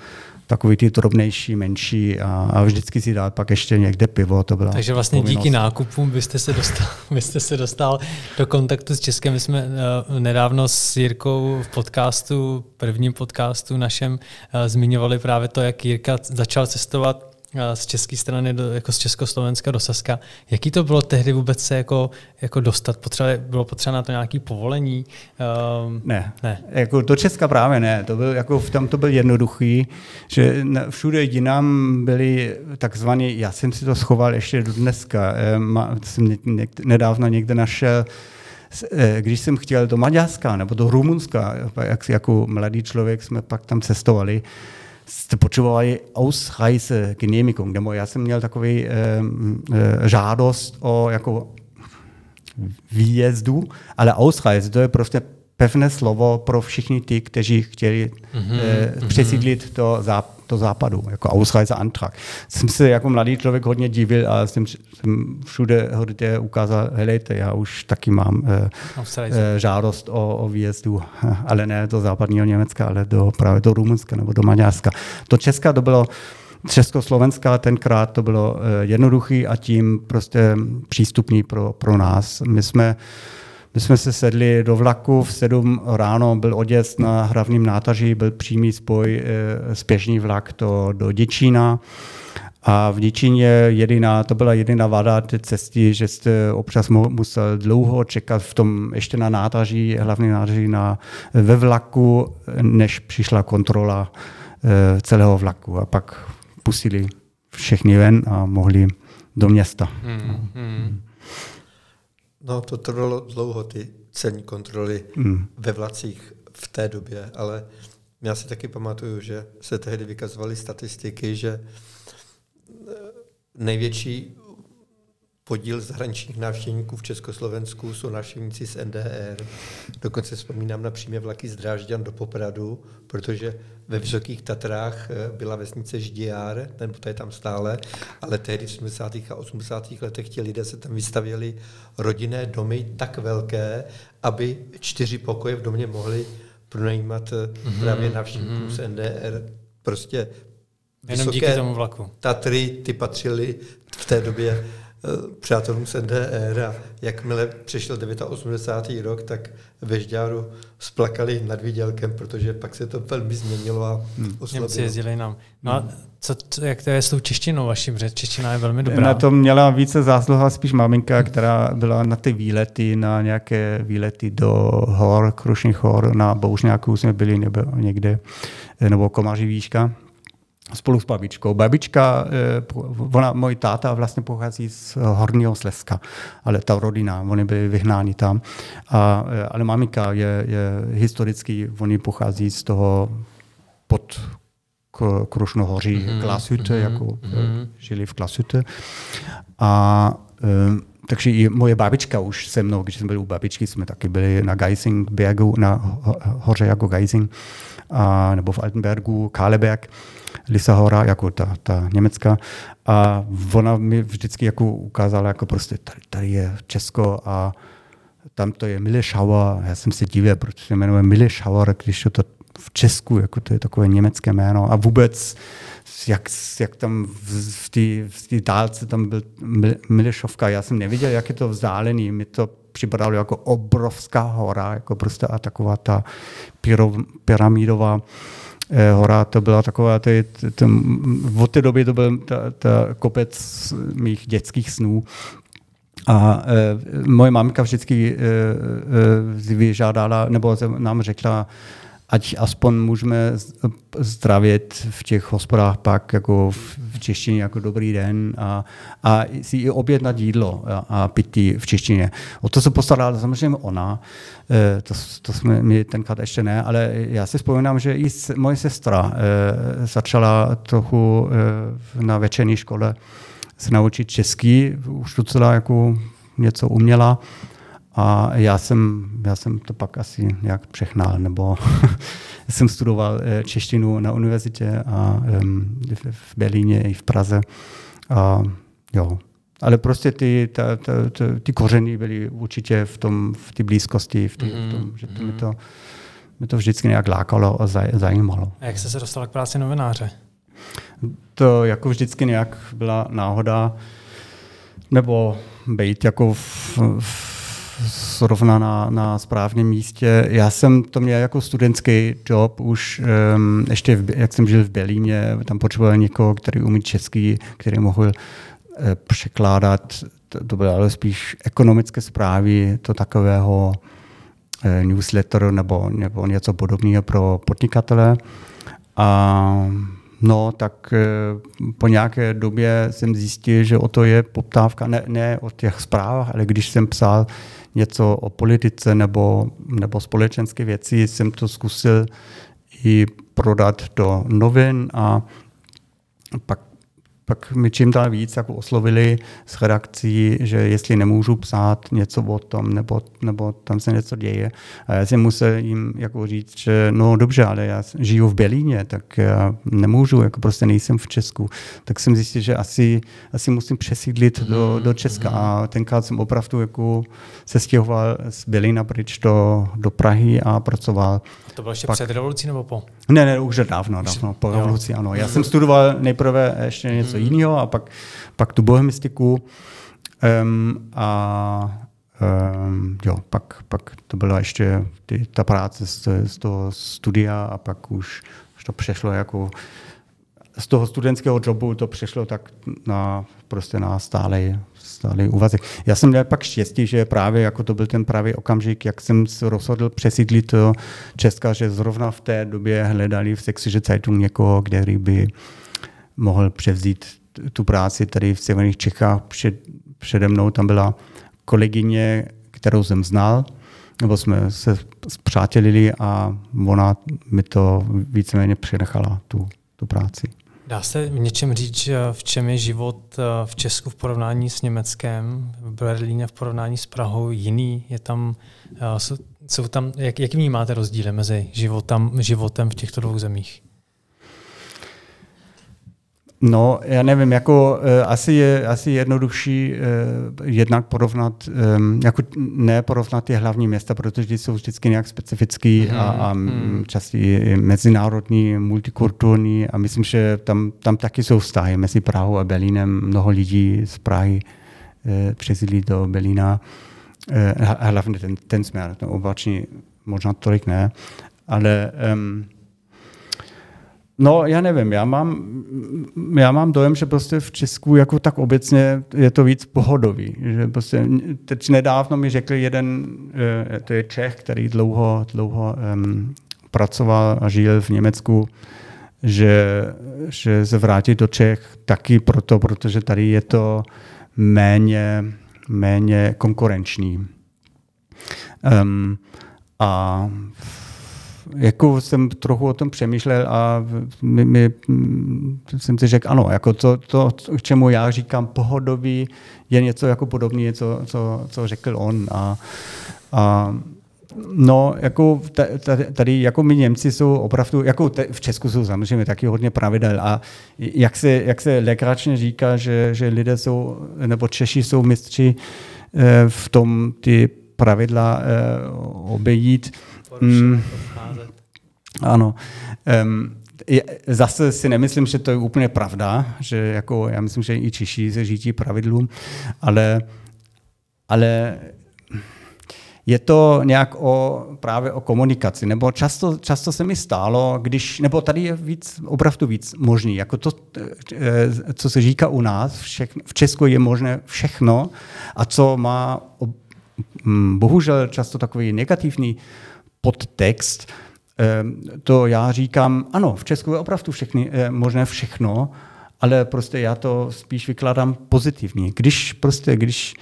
takový ty drobnější, menší a, a vždycky si dát pak ještě někde pivo. To byla Takže vlastně povinnost. díky nákupům byste se, dostal, byste se dostal do kontaktu s Českem. My jsme uh, nedávno s Jirkou v podcastu, prvním podcastu našem, uh, zmiňovali právě to, jak Jirka začal cestovat z české strany, do, jako z Československa do Saska. Jaký to bylo tehdy vůbec se jako, jako dostat? Potřeba, bylo potřeba na to nějaké povolení? Um, ne, ne. Jako do Česka právě ne. To byl, jako v tom to byl jednoduchý, že všude jinam byli takzvaně, já jsem si to schoval ještě do dneska, ehm, jsem nedávno někde našel, eh, když jsem chtěl do Maďarska nebo do Rumunska, jak jako mladý člověk jsme pak tam cestovali, jste potřebovali Ausreisegenehmigung, nebo já jsem měl takový e, e, žádost o jako výjezdu, ale Ausreise, to je prostě pevné slovo pro všichni ty, kteří chtěli mm-hmm, e, přesídlit mm-hmm. do, záp, do západu, jako Ausreiseantrag. Jsem se jako mladý člověk hodně divil a jsem, jsem všude hodně ukázal, helejte, já už taky mám e, e, žádost o, o výjezdu, ale ne do západního Německa, ale do, právě do Rumunska nebo do Maďarska. Do Česka to bylo Československa tenkrát to bylo jednoduchý a tím prostě přístupný pro, pro nás. My jsme My jsme se sedli do vlaku v 7 ráno, byl odjezd na hlavním nátaží, byl přímý spoj, e, spěšný vlak to, do Děčína. A v Děčíně jediná, to byla jediná vada té cesty, že jste občas musel dlouho čekat v tom ještě na nátaží, hlavní nátaží na, ve vlaku, než přišla kontrola e, celého vlaku. A pak pustili všechny ven a mohli do města. Hmm, hmm. No to trvalo dlouho, ty celní kontroly hmm. ve vlacích v té době, ale já si taky pamatuju, že se tehdy vykazovaly statistiky, že eh, největší podíl zahraničních návštěvníků v Československu jsou návštěvníci z NDR. Dokonce vzpomínám na přímě vlaky z Drážďan do Popradu, protože ve Vysokých Tatrách eh, byla vesnice Ždiár, nebo to je tam stále, ale tehdy v 70. a 80. letech ti lidé se tam vystavěli rodinné domy tak velké, aby čtyři pokoje v domě mohli pronajímat mm-hmm. právě návštěvníkům mm-hmm. z NDR. Prostě Jenom díky tomu vlaku. Tatry, ty patřily v té době přátelům z NDR a jakmile přišel 89. rok, tak ve Žďáru splakali nad výdělkem, protože pak se to velmi změnilo a hmm. Němci jezdili nám. No a co, co, jak to je s tou češtinou vaší, protože čeština je velmi dobrá. Na tom měla více zásluha spíš maminka, která byla na ty výlety, na nějaké výlety do hor, Krušných hor, na Boušňáku jsme byli nebo někde, nebo Komaří výška spolu s babičkou. Babička, eh, ona, můj táta vlastně pochází z Horního Slezska, ale ta rodina, oni byli vyhnáni tam. A, eh, ale maminka je, je historicky, oni pochází z toho pod Krušnohoří mm-hmm. Klasute, mm-hmm. jako mm-hmm. žili v Klasute. A takže i moje babička už se mnou, když jsme byli u babičky, jsme taky byli na Geising, Bergu, na hoře jako Geising, a, nebo v Altenbergu, Kaleberg. Lisa Hora, jako ta, ta německá. A ona mi vždycky jako ukázala, jako prostě tady, tady je Česko a tam to je Milešauer. Já jsem si divil, proč se jmenuje Milešauer, když je to v Česku, jako to je takové německé jméno. A vůbec, jak, jak tam v té v dálce tam byl Milešovka, já jsem neviděl, jak je to vzdálený. Mi to připadalo jako obrovská hora, jako prostě a taková ta pyramidová Eh, hora, to byla taková, to je, to, od té doby to byl ta, ta kopec mých dětských snů. A e, moje mamka vždycky e, e, vyžádala, nebo nám řekla, ať aspoň můžeme zdravit v těch hospodách pak jako v češtině jako dobrý den a, a si i objednat jídlo a, a pití v češtině. O to se postarala samozřejmě ona, e, to, to jsme mi tenkrát ještě ne, ale já si vzpomínám, že i moje sestra e, začala trochu e, na večerní škole se naučit český, už docela jako něco uměla a já jsem, já jsem to pak asi nějak přehnal, nebo jsem studoval eh, češtinu na univerzitě a v Berlíně i v Praze. A, jo. Ale prostě ty, ta, ta, ta, ty kořeny byly určitě v tom, v té blízkosti, v, tý, v tom, že to, mm. mi mhm. to mě to vždycky nějak lákalo a zajímalo. A jak jste se dostal k práci novináře? To jako vždycky nějak byla náhoda, nebo být jako v, v zrovna na, na správném místě. Já jsem to měl jako studentský job už um, ještě, v, jak jsem žil v Berlíně, tam potřeboval někoho, který umí český, který mohl uh, překládat, to, to bylo ale spíš ekonomické zprávy, to takového uh, newsletter nebo, nebo něco podobného pro podnikatele. A No, tak po nějaké době jsem zjistil, že o to je poptávka, ne, ne o těch zprávách, ale když jsem psal něco o politice nebo, nebo společenské věci, jsem to zkusil i prodat do novin a pak pak mi čím dál víc jako oslovili z redakcí, že jestli nemůžu psát něco o tom, nebo, nebo tam se něco děje. A já si musel jim jako říct, že no dobře, ale já žiju v Berlíně, tak já nemůžu, jako prostě nejsem v Česku. Tak jsem zjistil, že asi, asi musím přesídlit do, do Česka. A tenkrát jsem opravdu jako se stěhoval z Berlína pryč do, do Prahy a pracoval. To bylo ještě pak... před revolucí nebo po? Ne, ne, už dávno, dávno, po revoluci, ano. Já jsem studoval nejprve ještě něco jiného a pak, pak tu bohemistiku. Um, a um, jo, pak, pak to byla ještě ty, ta práce z, z toho studia a pak už, už to přešlo jako z toho studentského jobu to přešlo tak na, prostě na stálej, stálej úvazek. Já jsem měl pak štěstí, že právě jako to byl ten právě okamžik, jak jsem se rozhodl přesídlit do Česka, že zrovna v té době hledali v Sächsische Zeitung někoho, který by mohl převzít tu práci tady v severních Čechách. Před, přede mnou tam byla kolegyně, kterou jsem znal, nebo jsme se zpřátelili a ona mi to víceméně přenechala, tu, tu práci. Dá se v něčem říct, v čem je život eh, v Česku v porovnání s Německem, v Berlíně v porovnání s Prahou jiný? Je tam, eh, jsou, tam, jak, jak vnímáte rozdíly mezi životem, životem v těchto dvou zemích? No, já nevím, jako uh, asi je asi jednodušší uh, jednak porovnat, um, jako ne porovnat ty hlavní města, protože jsou vždycky nějak specifický mm, a, a mm. často i mezinárodní, multikulturní a myslím, že tam, tam taky jsou vztahy mezi Prahou a Berlínem. Mnoho lidí z Prahy uh, přezidlí do Berlína, uh, hlavně ten, ten směr, ten obačný možná tolik ne, ale um, No, já nevím, já mám, já mám dojem, že prostě v Česku jako tak obecně je to víc pohodový. Že prostě teď nedávno mi řekl jeden, eh, to je Čech, který dlouho, dlouho um, pracoval a žil v Německu, že, že se vrátit do Čech taky proto, protože tady je to méně, méně konkurenční. Um, a jako jsem trochu o tom přemýšlel a my, my, jsem si řekl, ano, jako to, to, k čemu já říkám pohodový, je něco jako podobné, co, co, co řekl on. A, a No, jako tady, jako my Němci jsou opravdu, jako v Česku jsou samozřejmě taky hodně pravidel a jak se, jak se legračně říká, že, že lidé jsou, nebo Češi jsou mistři eh, v tom ty pravidla eh, obejít. Mm, ano. Um, zase si nemyslím, že to je úplně pravda, že jako já myslím, že i Češi se řídí pravidlům, ale, ale je to nějak o, právě o komunikaci, nebo často, často se mi stálo, když, nebo tady je víc, opravdu víc možný, jako to, eh, co se říká u nás, všechno, v Česku je možné všechno a co má bohužel často takový negativní podtext, Ehm, to já říkám, ano, v Česku je opravdu všechny, eh, možné všechno, ale prostě já to spíš vykládám pozitivně. Když prostě, když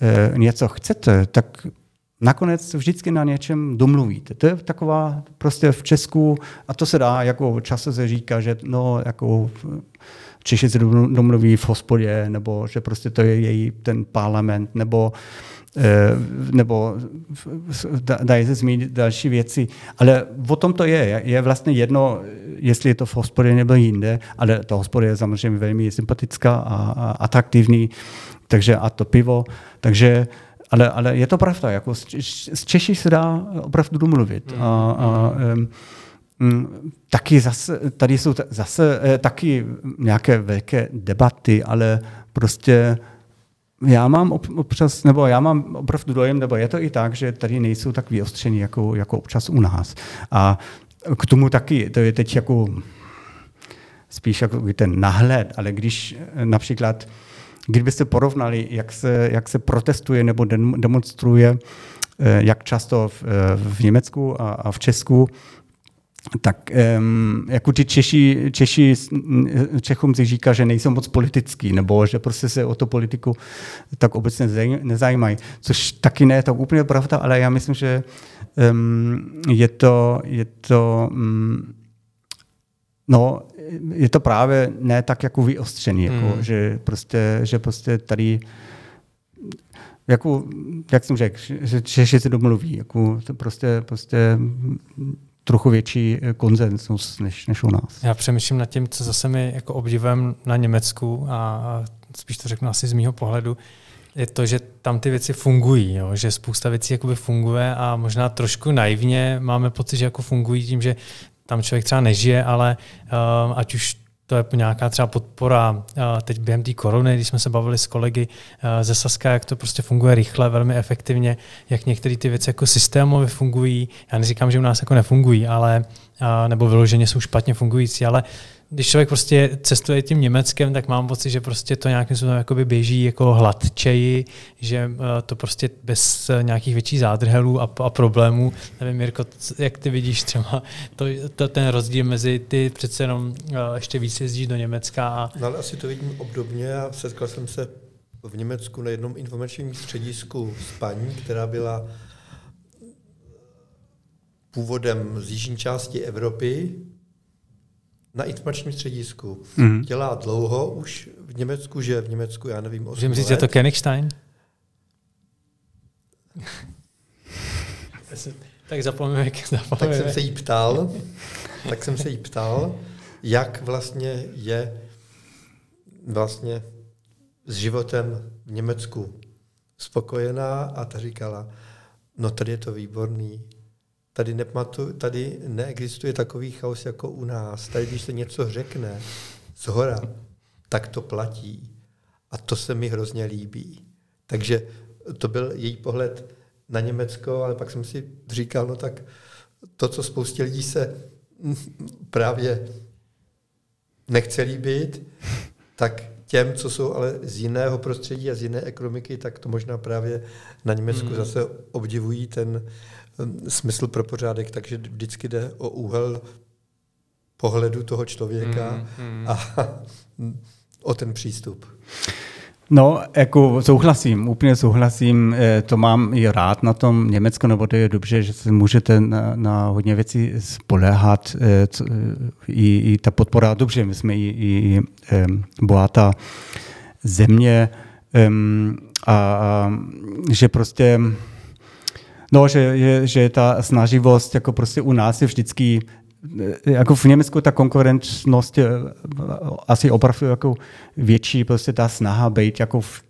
eh, něco chcete, tak nakonec vždycky na něčem domluvíte. To je taková prostě v Česku, a to se dá, jako často se říká, že no, jako Češi se domluví v hospodě, nebo že prostě to je její ten parlament, nebo nebo dají se zmínit další věci. Ale o tom to je. Je vlastně jedno, jestli je to v hospodě nebo jinde, ale ta hospoda je samozřejmě velmi sympatická a, a atraktivní, takže a to pivo. Takže ale, ale je to pravda, jako s Češi se dá opravdu domluvit. A, a, um, taky zase, tady jsou zase eh, taky nějaké velké debaty, ale prostě já mám občas, nebo já mám opravdu dojem, nebo je to i tak, že tady nejsou tak vyostření jako, jako občas u nás. A k tomu taky, to je teď jako spíš jako ten nahled, ale když například, kdybyste porovnali, jak se, jak se protestuje nebo demonstruje, eh, jak často v, eh, v Německu a, a v Česku, tak um, jako ti Češi, Češi Čechům si říká, že nejsou moc politický, nebo že prostě se o to politiku tak obecně nezajímají, což taky ne je to úplně pravda, ale já myslím, že um, je to, je to um, no, je to právě ne tak jako vyostřený, jako, mm. že, prostě, že prostě tady jako, jak jsem řekl, že Češi se domluví, jako to prostě, prostě trochu větší eh, konzensus než, než u nás. Já přemýšlím nad tím, co zase mi jako obdivem na Německu a spíš to řeknu asi z mýho pohledu, je to, že tam ty věci fungují, jo? že spousta věcí jakoby funguje a možná trošku naivně máme pocit, že jako fungují tím, že tam člověk třeba nežije, ale um, ať už to je nějaká třeba podpora teď během té korony, když jsme se bavili s kolegy ze Saska, jak to prostě funguje rychle, velmi efektivně, jak některé ty věci jako systémově fungují. Já neříkám, že u nás jako nefungují, ale nebo vyloženě jsou špatně fungující, ale když člověk prostě cestuje tím Německem, tak mám pocit, že prostě to nějakým způsobem jakoby běží jako hladčeji, že eh, to prostě bez eh, nějakých větších zádrhelů a, a problémů. Nevím, Mirko, jak ty vidíš třeba to, to, ten rozdíl mezi ty přece jenom eh, ještě víc jezdíš do Německa. A... No ale asi to vidím obdobně a setkal jsem se v Německu na jednom informačním středisku s paní, která byla původem z jižní části Evropy, na informačním středisku. Mm. Dělá dlouho už v Německu, že v Německu, já nevím, Můžeme říct, je to Kenigstein? tak zapomeňme, zapomeňme. Tak jsem se jí ptal, tak jsem se jí ptal, jak vlastně je vlastně s životem v Německu spokojená a ta říkala, no tady je to výborný, Tady, nepamatu, tady neexistuje takový chaos jako u nás. Tady, když se něco řekne z hora, tak to platí. A to se mi hrozně líbí. Takže to byl její pohled na Německo, ale pak jsem si říkal, no tak to, co spoustě lidí se právě nechce líbit, tak těm, co jsou ale z jiného prostředí a z jiné ekonomiky, tak to možná právě na Německu hmm. zase obdivují ten smysl pro pořádek, takže vždycky jde o úhel pohledu toho člověka mm, mm. a o ten přístup. No, jako souhlasím, úplně souhlasím, eh, to mám i rád na tom Německu, nebo to je dobře, že se můžete na, na hodně věcí spolehat, eh, i, i ta podpora, dobře, my jsme i, i bohatá země a, a že prostě No, že, že, že ta snaživost jako prostě u nás je vždycky jako v Německu ta konkurenčnost je asi opravdu jako větší, prostě ta snaha být jako v,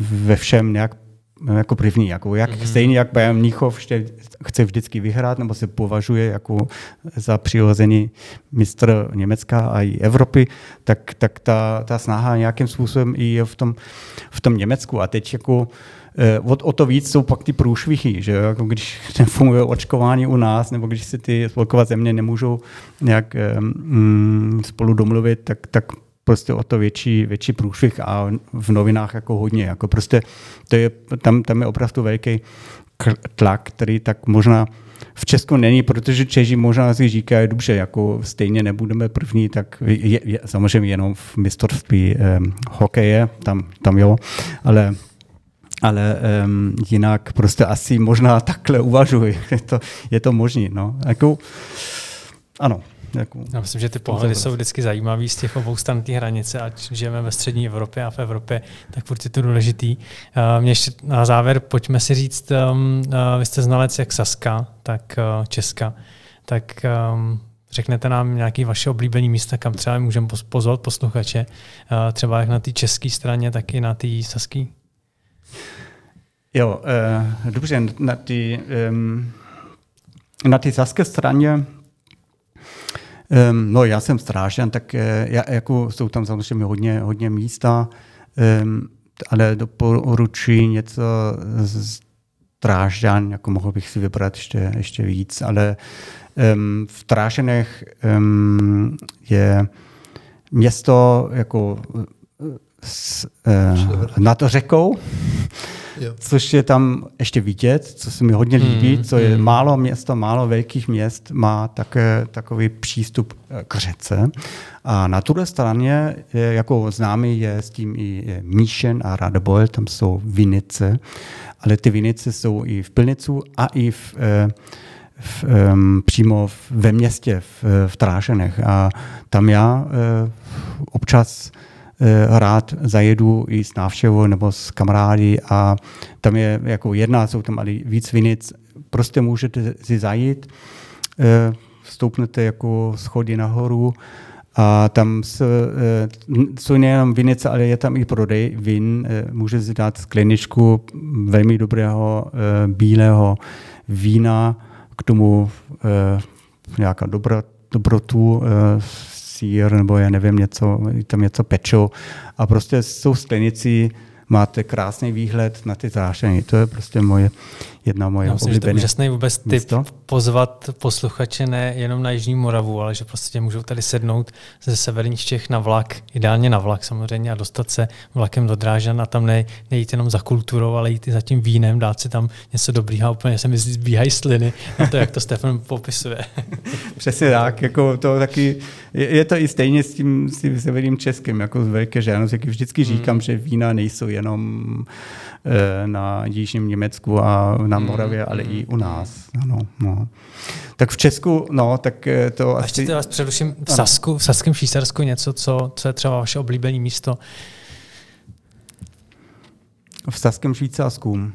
ve všem nějak jako první, jako jak mm-hmm. stejně jak Bayern Mnichov chce vždycky vyhrát, nebo se považuje jako za přirozený mistr Německa a i Evropy, tak, tak ta, ta snaha nějakým způsobem i je v tom, v tom Německu. A teď jako o, o to víc jsou pak ty průšvichy, že jako když nefunguje očkování u nás, nebo když se ty spolkové země nemůžou nějak mm, spolu domluvit, tak, tak prostě o to větší, větší průšvih a v novinách jako hodně. Jako prostě to je, tam, tam je opravdu velký tlak, který tak možná v Česku není, protože Češi možná si říkají, dobře, jako stejně nebudeme první, tak je, je, samozřejmě jenom v mistrovství eh, hokeje, tam, tam jo, ale ale um, jinak prostě asi možná takhle uvažuji. Je to, je to možné. No. Jako, ano. Jako, Já myslím, že ty pohledy jsou vždycky zajímavé z těch obou stran té hranice, ať žijeme ve střední Evropě a v Evropě, tak furt je to důležitý. Uh, mě ještě na závěr pojďme si říct, um, uh, vy jste znalec jak Saska, tak uh, Česka, tak um, Řeknete nám nějaké vaše oblíbené místa, kam třeba můžeme pozvat posluchače, třeba jak na té české straně, tak i na té saské? Jo, uh, dobře, na ty, um, na ty saské straně Um, no, já jsem strážďan, tak uh, já, jako jsou tam samozřejmě hodně, hodně místa, um, ale doporučuji něco z Trážďan, jako mohl bych si vybrat ještě, ještě víc, ale um, v Tráženech um, je město jako s, uh, nad řekou, jo. což je tam ještě vidět, co se mi hodně líbí, mm, co je mm. málo město, málo velkých měst má také takový přístup eh, k řece. A na druhé straně, je, jako známý je s tím i Míšen a Radbol, tam jsou vinice, ale ty vinice jsou i v Pilnicu a i v, eh, v, um, přímo v, ve městě, v, v Trášenech. A tam já uh, občas rád zajedu i s návštěvou nebo s kamarády a tam je jako jedna, jsou tam ale víc vinic, prostě můžete si zajít, eh, stoupnete jako schody nahoru a tam eh, jsou nejenom vinice, ale je tam i prodej vin. Můžete si dát skleničku velmi dobrého bílého vína, k tomu nějaká dobra, dobrotu sír, nebo já nevím, něco, tam něco pečou. A prostě jsou sklenici, máte krásný výhled na ty zášeny. To je prostě moje, jedna moje Já myslím, že to je úžasný vůbec tip místo. pozvat posluchače ne jenom na Jižní Moravu, ale že prostě můžou tady sednout ze severních Čech na vlak, ideálně na vlak samozřejmě a dostat se vlakem do Drážan a tam ne, nejít jenom za kulturou, ale jít i za tím vínem, dát si tam něco dobrýho a úplně se mi zbíhají sliny na to, jak to Stefan popisuje. Přesně tak, jako to taky, je, je to i stejně s tím, s tím severním českým, jako z Velké Žánost, jak vždycky říkám, Hmm. že vína nejsou jenom na jižním Německu a na Hmm. Moravě, ale i u nás. Ano, no. Tak v Česku, no, tak eh, to A ještě asi... vás především v Sasku, v Saském Švýcarsku něco, co, co je třeba vaše oblíbené místo. V Saském Švýcarsku.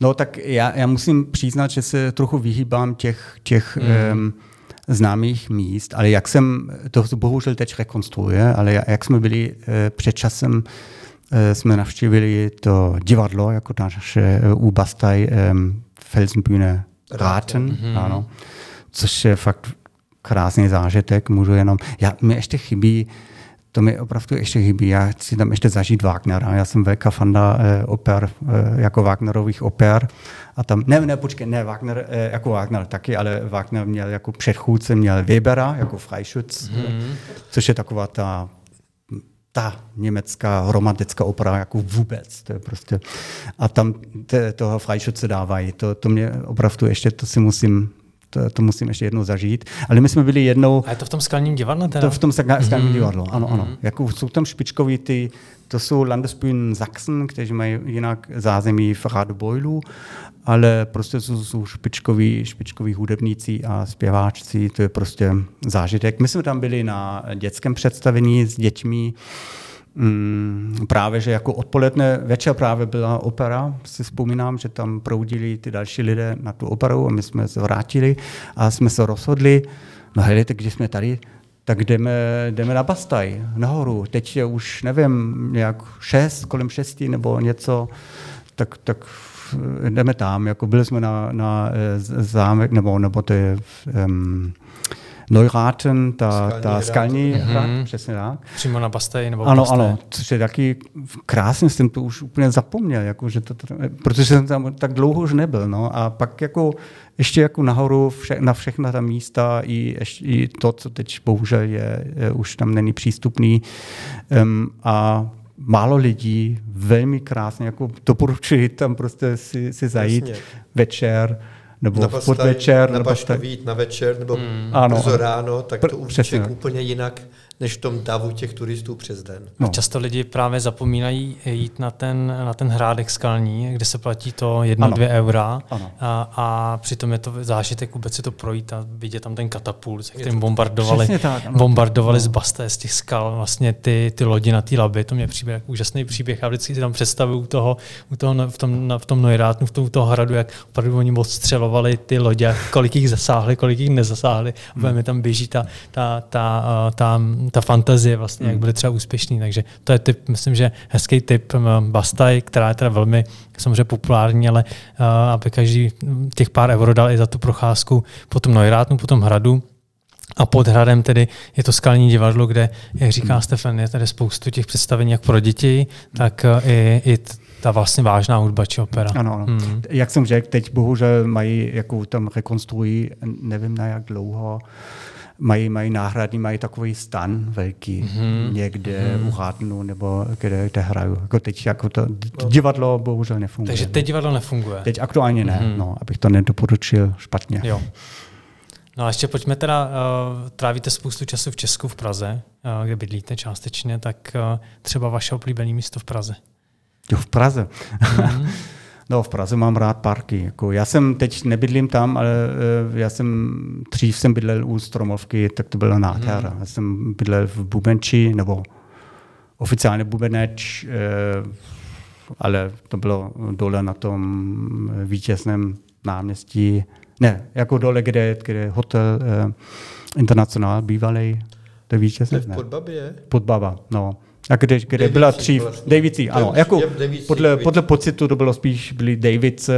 No tak já, já musím přiznat, že se trochu vyhýbám těch, těch mm. um, známých míst, ale jak jsem, to bohužel teď rekonstruuje, ale jak jsme byli uh, před časem, uh, jsme navštívili to divadlo, jako naše uh, u Bastaj Felsenbühne Raten, mm-hmm. ano, což je fakt krásný zážitek, můžu jenom, já, mi ještě chybí, to mi opravdu ještě chybí. Já chci tam ještě zažít Wagnera. Já jsem velká fanda eh, oper, eh, jako Wagnerových oper. A tam, ne, ne, počkej, ne, Wagner, eh, jako Wagner taky, ale Wagner měl jako předchůdce, měl Webera, jako Freischütz, mm. což je taková ta ta německá romantická opera jako vůbec. To je prostě, a tam te, toho Freischütze dávají. To, to mě opravdu ještě, to si musím, to, to musím ještě jednou zažít. Ale my jsme byli jednou, A je to v tom skalním divadle teda? to v tom skalním divadlu, ano, ano. Jako jsou tam špičkoví ty, to jsou Landesbühnen Sachsen, kteří mají jinak zázemí v Radebeulu, ale prostě jsou, jsou špičkoví, špičkoví hudebníci a zpěváčci, to je prostě zážitek. My jsme tam byli na dětském představení s dětmi, Mm, právě, že jako odpoledne večer právě byla opera, si vzpomínám, že tam proudili ty další lidé na tu operu a my jsme se vrátili a jsme se rozhodli, no helejte, když jsme tady, tak jdeme, jdeme na Bastaj, nahoru. Teď je už, nevím, nějak šest, kolem šesti nebo něco, tak, tak jdeme tam. Jako byli jsme na, na eh, zámek, nebo, nebo to je um, Neuraten, ta Skalní ta skalní hrad, přesně tak. Přímo na Bastej nebo Ano, Bastej. ano, což je taky krásně, jsem to už úplně zapomněl, jako, že to, to, protože jsem tam tak dlouho už nebyl. No, a pak jako ještě jako nahoru vše, na všechna ta místa i, ještě, i to, co teď bohužel je, je už tam není přístupný. Um, a málo lidí, velmi krásně, jako doporučuji tam prostě si, si zajít Jasně. večer, nebo na v Bastaj, podvečer, na nebo tak. vyjít na večer nebo mm. Ano, brzo ano. ráno, tak Pr- to přesně tak. úplně jinak, než v tom davu těch turistů přes den. No. Často lidi právě zapomínají jít na ten, na ten hrádek skalní, kde se platí to jedno, Ano. dvě eura Ano. a, a přitom je to zážitek vůbec si to projít a vidět tam ten katapult, se kterým bombardovali, tak, ano. bombardovali z Basté, z těch skal, vlastně ty, ty lodi na té laby, to mě přijde jako úžasný příběh a vždycky si tam představuju u toho, u toho no- v tom, na, v tom Neurátnu, v tom, u toho hradu, jak opravdu oni odstřelovali ty lodě, a kolik jich zasáhli, kolik jich nezasáhli a hmm. mi tam běží ta, ta, ta, eh, ta, ta fantazie vlastně, jak byli třeba úspěšný. Takže to je typ, myslím, že hezký typ eh, Bastaj, která je teda velmi samozřejmě populární, ale uh, aby každý těch pár euro dal i za tu procházku po tom Neurátnu, po tom hradu, a pod hradem tedy je to skalní divadlo, kde, jak říká Stefan, je tady spoustu těch představení jak pro děti, tak eh, i, i ta vlastně vážná hudba či opera. Ano, ano. Hmm. Hmm. Jak jsem řekl, teď bohužel mají, jako tam rekonstruují, nevím na jak dlouho, mají, mají náhradní, mají takový stan velký mm-hmm. někde mm-hmm. u Hátnu, nebo kde, kde hrajou. Jako teď jako to divadlo bohužel nefunguje. Takže teď divadlo nefunguje. teď aktuálně ne, mm-hmm. no, abych to nedoporučil špatně. Jo. No a ještě pojďme teda, uh, trávíte spoustu času v Česku, v Praze, uh, kde bydlíte částečně, tak uh, třeba vaše oblíbené místo v Praze. Jo, v Praze. Mhm. no, v Praze mám rád parky. Jako, já jsem teď nebydlím tam, ale uh, já jsem dřív jsem bydlel u Stromovky, tak to byla nádhera. Mhm. Já jsem bydlel v Bubenči, nebo oficiálně Bubeneč, uh, ale to bylo dole na tom vítězném náměstí. Ne, jako dole, kde, kde je hotel uh, Internacionál bývalý, to je vítězné. je v? Podbabě? Podbaba, no. A kde, kde Davidsí byla dřív, vlastně. To ano. Jako Davidsích, podle, viď? podle pocitu to bylo spíš byli Davids,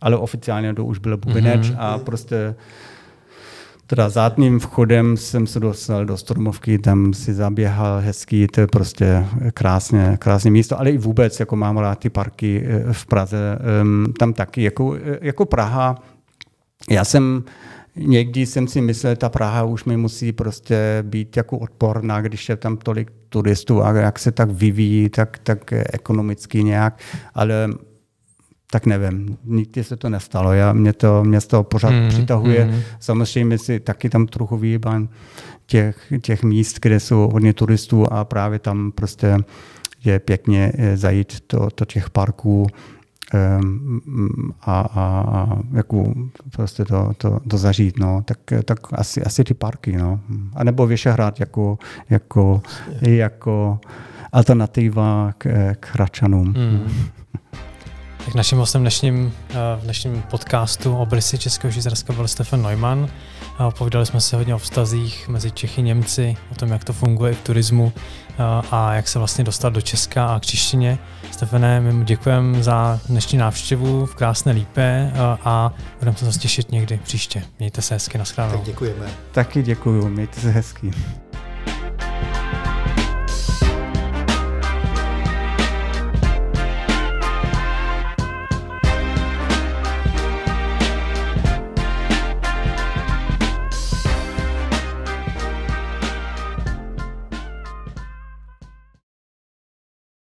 ale oficiálně to už bylo Bubeneč mm-hmm. a prostě teda zátným vchodem jsem se dostal do Stromovky, tam si zaběhal hezký, to je prostě krásně, krásné místo, ale i vůbec, jako mám rád ty parky eh, v Praze, ehm, tam taky, jako, eh, jako Praha, já jsem Někdy jsem si myslel, ta Praha už mi musí prostě být jako odporná, když je tam tolik turistů a jak se tak vyvíjí, tak, tak ekonomicky nějak, ale tak nevím, nikdy se to nestalo. Já, mě, to, mě to pořád mm, přitahuje. Mm. Samozřejmě si taky tam trochu vyjíbám těch, těch míst, kde jsou hodně turistů a právě tam prostě je pěkně eh, zajít do, do těch parků a, a, a jako prostě to, to, to zažít, no. tak, tak asi, asi ty parky, no. a nebo Vyšehrad jako, jako, jako alternativa k, k Hračanům. Mm. Tak naším hostem dnešním, eh, v dnešním podcastu o Brysy Českého Švýcarska byl Stefan Neumann. Povídali jsme se hodně o vztazích mezi Čechy a Němci, o tom, jak to funguje v turismu a jak se vlastně dostat do Česka a k češtině. Stefane, my mu děkujeme za dnešní návštěvu v krásné Lípe a budeme se zase těšit někdy příště. Mějte se hezky, nashledanou. Tak děkujeme. Taky děkuju, mějte se hezky.